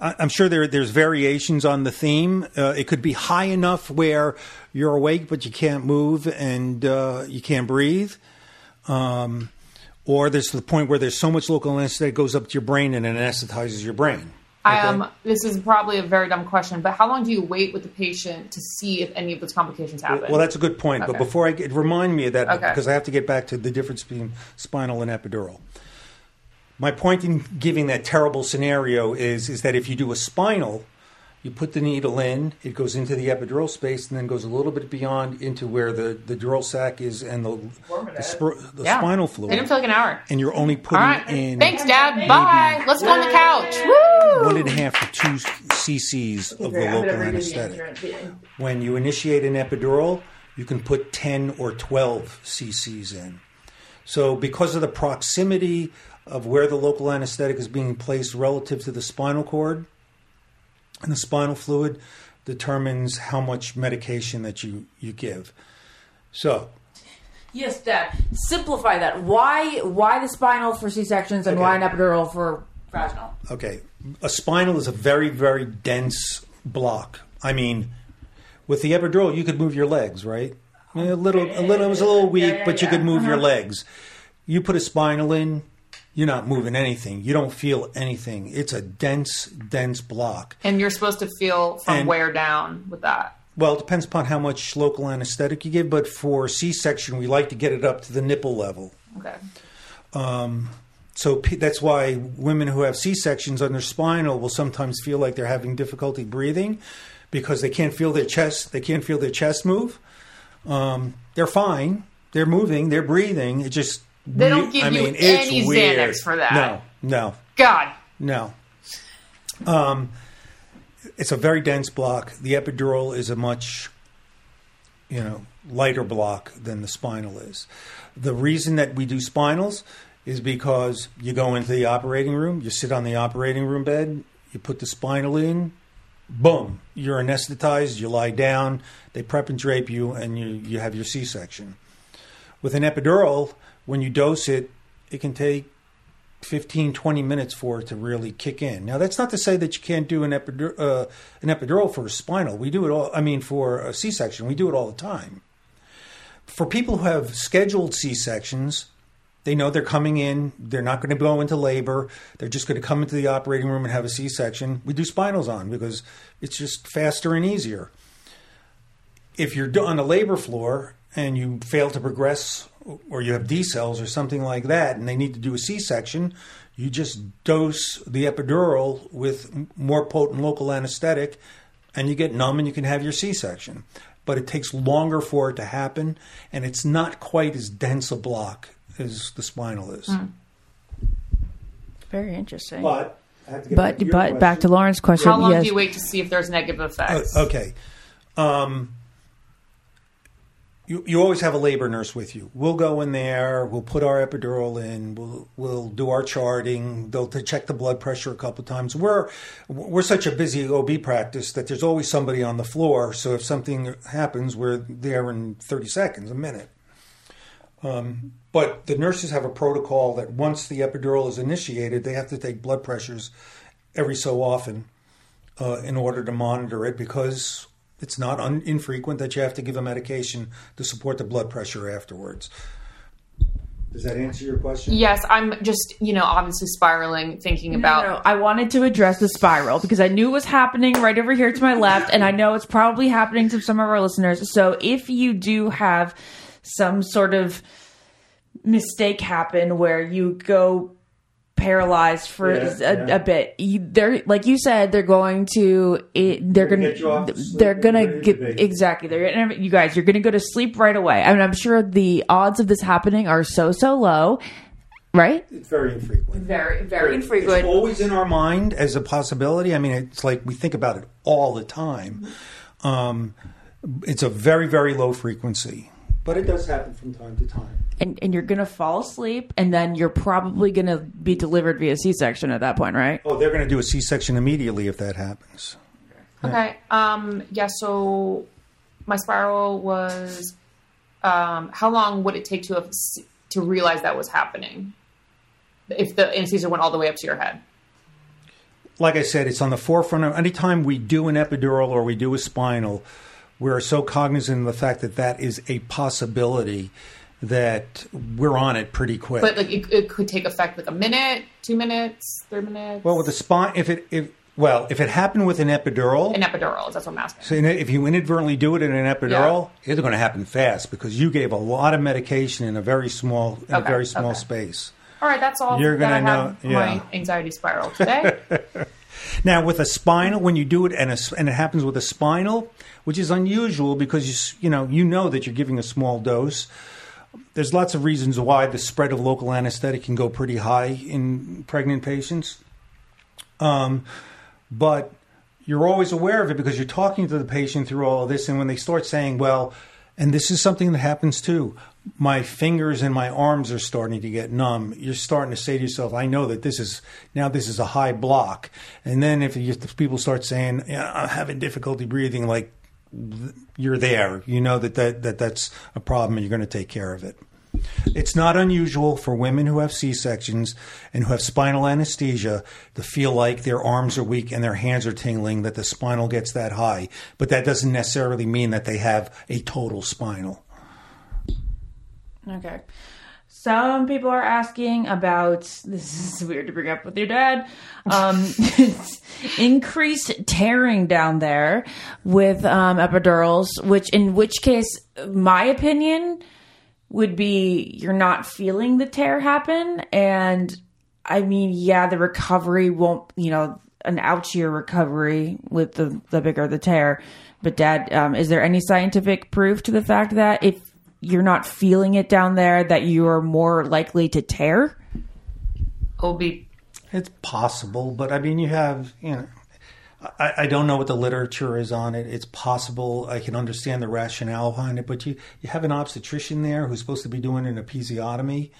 I'm sure there there's variations on the theme. Uh, it could be high enough where you're awake but you can't move and uh, you can't breathe, um, or there's the point where there's so much local anesthetic goes up to your brain and it anesthetizes your brain. I um, this is probably a very dumb question, but how long do you wait with the patient to see if any of those complications happen? Well, that's a good point. But before I get, remind me of that Okay. because I have to get back to the difference between spinal and epidural. My point in giving that terrible scenario is is that if you do a spinal, you put the needle in, it goes into the epidural space, and then goes a little bit beyond into where the, the dural sac is and the the, spr- the Yeah. spinal It fluid. didn't feel like an hour. and you're only putting right. in Thanks, Dad. Bye. Let's go on the couch. Woo! one and a half to two cc's of the local anesthetic. When you initiate an epidural, you can put 10 or 12 cc's in. So, because of the proximity of where the local anesthetic is being placed relative to the spinal cord, and the spinal fluid determines how much medication that you, you give. So, Yes, Dad. Simplify that. Why? Why the spinal for C sections and Okay. why an epidural for vaginal? Okay, a spinal is a very, very dense block. I mean, with the epidural, you could move your legs, right? A little, a little. It was a little weak, but you could move your uh-huh. legs. You put a spinal in, you're not moving anything. You don't feel anything. It's a dense, dense block. And you're supposed to feel from And- where down with that. Well, it depends upon how much local anesthetic you give, but for C-section, we like to get it up to the nipple level. Okay. So p- that's why women who have C sections on their spinal will sometimes feel like they're having difficulty breathing because they can't feel their chest. They can't feel their chest move. Um, they're fine. They're moving. They're breathing. It just They don't give you any Xanax for that. No, no, God. no. Um, it's a very dense block. The epidural is a much, you know, lighter block than the spinal is. The reason that we do spinals is because you go into the operating room, you sit on the operating room bed, you put the spinal in, boom, you're anesthetized, you lie down, they prep and drape you, and you, you have your C section. With an epidural, when you dose it, it can take 15, 20 minutes for it to really kick in. Now, that's not to say that you can't do an, epidur- uh, an epidural for a spinal. We do it all, I mean, for a C section, we do it all the time. For people who have scheduled C sections, they know they're coming in, they're not going to go into labor, they're just going to come into the operating room and have a C section. We do spinals on because it's just faster and easier. If you're on the labor floor and you fail to progress or you have decels or something like that and they need to do a C section, you just dose the epidural with more potent local anesthetic and you get numb and you can have your C section. But it takes longer for it to happen and it's not quite as dense a block as the spinal is. Very interesting. But I have to get back But to but back to question. Lauren's question. How long yes. do you wait to see if there's negative effects? Uh, okay. Um, you, you always have a labor nurse with you. We'll go in there. We'll put our epidural in. We'll we'll do our charting. They'll check the blood pressure a couple of times. We're we're such a busy OB practice that there's always somebody on the floor. So if something happens, we're there in 30 seconds, a minute. Um, but the nurses have a protocol that once the epidural is initiated, they have to take blood pressures every so often uh, in order to monitor it because it's not un- infrequent that you have to give a medication to support the blood pressure afterwards. Does that answer your question? Yes, I'm just, you know, obviously spiraling, thinking about. No, no, I wanted to address the spiral because I knew it was happening right over here to my left, and I know it's probably happening to some of our listeners. So if you do have some sort of mistake happen where you go paralyzed for Yeah, a, yeah. a bit, you, they're like you said, they're going to it, they're gonna gonna, get you off to sleep they're gonna get exactly they're gonna you guys you're gonna go to sleep right away. I mean, I'm sure the odds of this happening are so so low, right? It's very infrequent. Very very It's infrequent. always in our mind as a possibility. I mean, it's like we think about it all the time. Um, it's a very, very low frequency, but it does happen from time to time. And, and you're gonna fall asleep and then you're probably gonna be delivered via c-section at that point right Oh, they're going to do a C section immediately if that happens. Okay. Um. Yeah. So my spiral was. Um. How long would it take to have, to realize that was happening? If the anesthesia went all the way up to your head. like I said, it's on the forefront of anytime we do an epidural or we do a spinal, we're so cognizant of the fact that that is a possibility that we're on it pretty quick. But like it, it could take effect like a minute, two minutes, three minutes. well, with the spine, if it if Well, if it happened with an epidural, An epidural. Is that's what I'm asking. so if you inadvertently do it in an epidural, it's going to happen fast because you gave a lot of medication in a very small in a very small okay. space. All right, that's all You're gonna have know- my anxiety spiral today. Now, with a spinal, when you do it and, a, and it happens with a spinal, which is unusual because you you know you know that you're giving a small dose. There's lots of reasons why the spread of local anesthetic can go pretty high in pregnant patients. Um, but you're always aware of it because you're talking to the patient through all of this, and when they start saying, "Well," and this is something that happens too. My fingers and my arms are starting to get numb. You're starting to say to yourself, "I know that this is now this is a high block." And then if, you, if people start saying, yeah, "I'm having difficulty breathing," like you're there, you know that, that that that's a problem, and you're going to take care of it. It's not unusual for women who have C sections and who have spinal anesthesia to feel like their arms are weak and their hands are tingling, that the spinal gets that high. But that doesn't necessarily mean that they have a total spinal. Okay. Some people are asking about this is weird to bring up with your dad. Um, increased tearing down there with um, epidurals, which in which case, my opinion would be you're not feeling the tear happen, and I mean, yeah, the recovery won't, you know, an out year recovery with the the bigger the tear. But dad, um, is there any scientific proof to the fact that if you're not feeling it down there, that you are more likely to tear? It'll It's possible, but I mean, you have, you know, I, I don't know what the literature is on it. It's possible. I can understand the rationale behind it, but you, you have an obstetrician there who's supposed to be doing an episiotomy.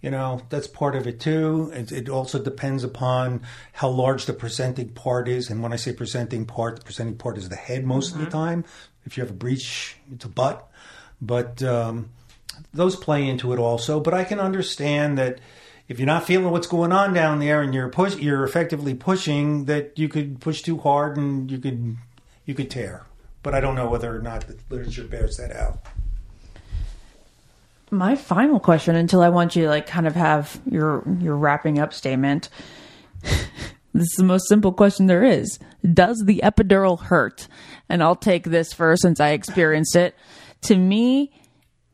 You know, that's part of it too. It, it also depends upon how large the presenting part is. And when I say presenting part, the presenting part is the head most of the mm-hmm. time. If you have a breech, it's a butt. But um, those play into it also. But I can understand that if you're not feeling what's going on down there and you're push, you're effectively pushing that you could push too hard and you could you could tear. But I don't know whether or not the literature bears that out. My final question, until I want you to like kind of have your your wrapping up statement. this is the most simple question there is. Does the epidural hurt? And I'll take this first since I experienced it. To me,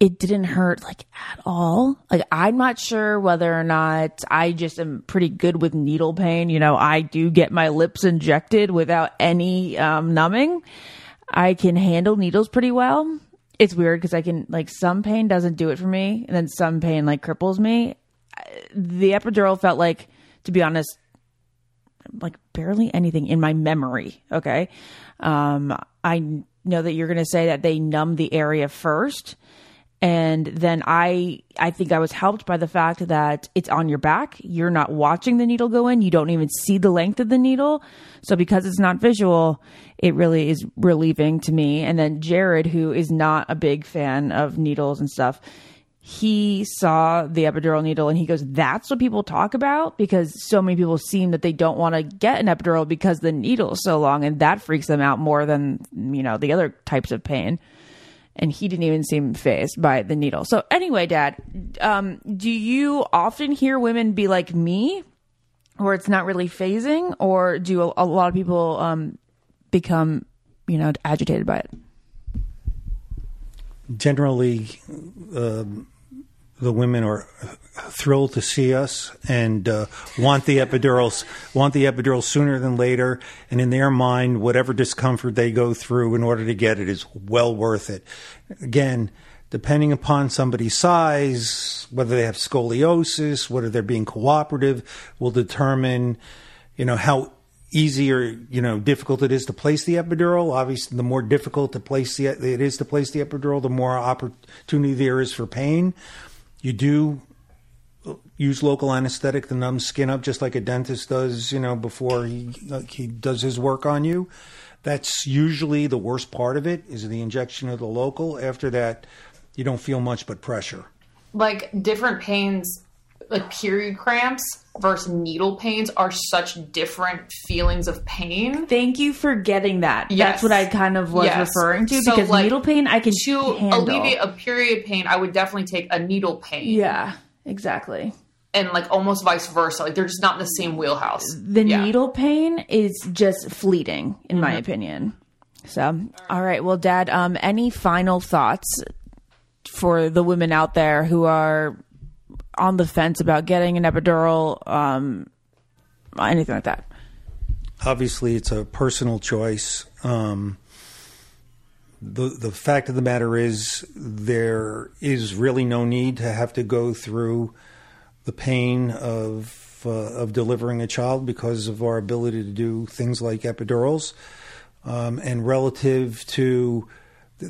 it didn't hurt like at all. Like I'm not sure whether or not I just am pretty good with needle pain. You know, I do get my lips injected without any um, numbing. I can handle needles pretty well. It's weird because I can like some pain doesn't do it for me, and then some pain like cripples me. The epidural felt like, to be honest, like barely anything in my memory. Okay. Um, I know that you're going to say that they numb the area first. And then I, I think I was helped by the fact that it's on your back. You're not watching the needle go in. You don't even see the length of the needle. So because it's not visual, it really is relieving to me. And then Jared, who is not a big fan of needles and stuff, he saw the epidural needle and he goes, That's what people talk about because so many people seem that they don't want to get an epidural because the needle is so long and that freaks them out more than, you know, the other types of pain. And he didn't even seem fazed by the needle. So, anyway, Dad, um, do you often hear women be like me where it's not really fazing, or do a, a lot of people um, become, you know, agitated by it? Generally, um, the women are thrilled to see us and uh, want the epidurals want the epidural sooner than later and in their mind whatever discomfort they go through in order to get it is well worth it again depending upon somebody's size whether they have scoliosis whether they're being cooperative will determine you know how easy or you know difficult it is to place the epidural. Obviously, the more difficult to place the it is to place the epidural, the more opportunity there is for pain. You do use local anesthetic to numb skin up, just like a dentist does. You know before he he does his work on you. That's usually the worst part of it is the injection of the local. After that, you don't feel much but pressure. like different pains, like period cramps versus needle pains are such different feelings of pain. Thank you for getting that. Yes. That's what I kind of was Yes. referring to So, because like, needle pain I can To handle. alleviate a period pain, I would definitely take a needle pain. yeah, exactly. and like almost vice versa. Like they're just not in the same wheelhouse. the Yeah. needle pain is just fleeting in my Mm-hmm. opinion so all right well dad um any final thoughts for the women out there who are on the fence about getting an epidural um anything like that obviously it's a personal choice. Um, the the fact of the matter is there is really no need to have to go through the pain of uh, of delivering a child because of our ability to do things like epidurals. Um, and relative to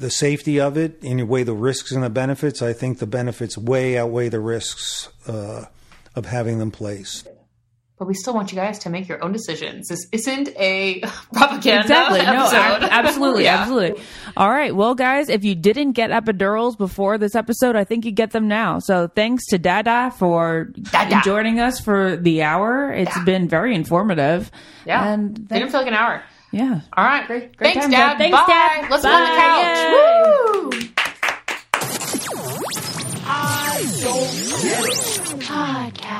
the safety of it, in a way, the risks and the benefits, I think the benefits way outweigh the risks uh, of having them placed. But we still want you guys to make your own decisions. This isn't a propaganda exactly no episode. ab- absolutely Yeah. absolutely all right well guys if you didn't get epidurals before this episode i think you get them now so thanks to dada for Dada. joining us for the hour It's Yeah. been very informative Yeah. and Didn't feel like an hour. Yeah All right. great Thanks, time, Dad. Dad. Thanks, Bye. Dad. Let's go on the Bye. couch. Yay. Woo! Podcast.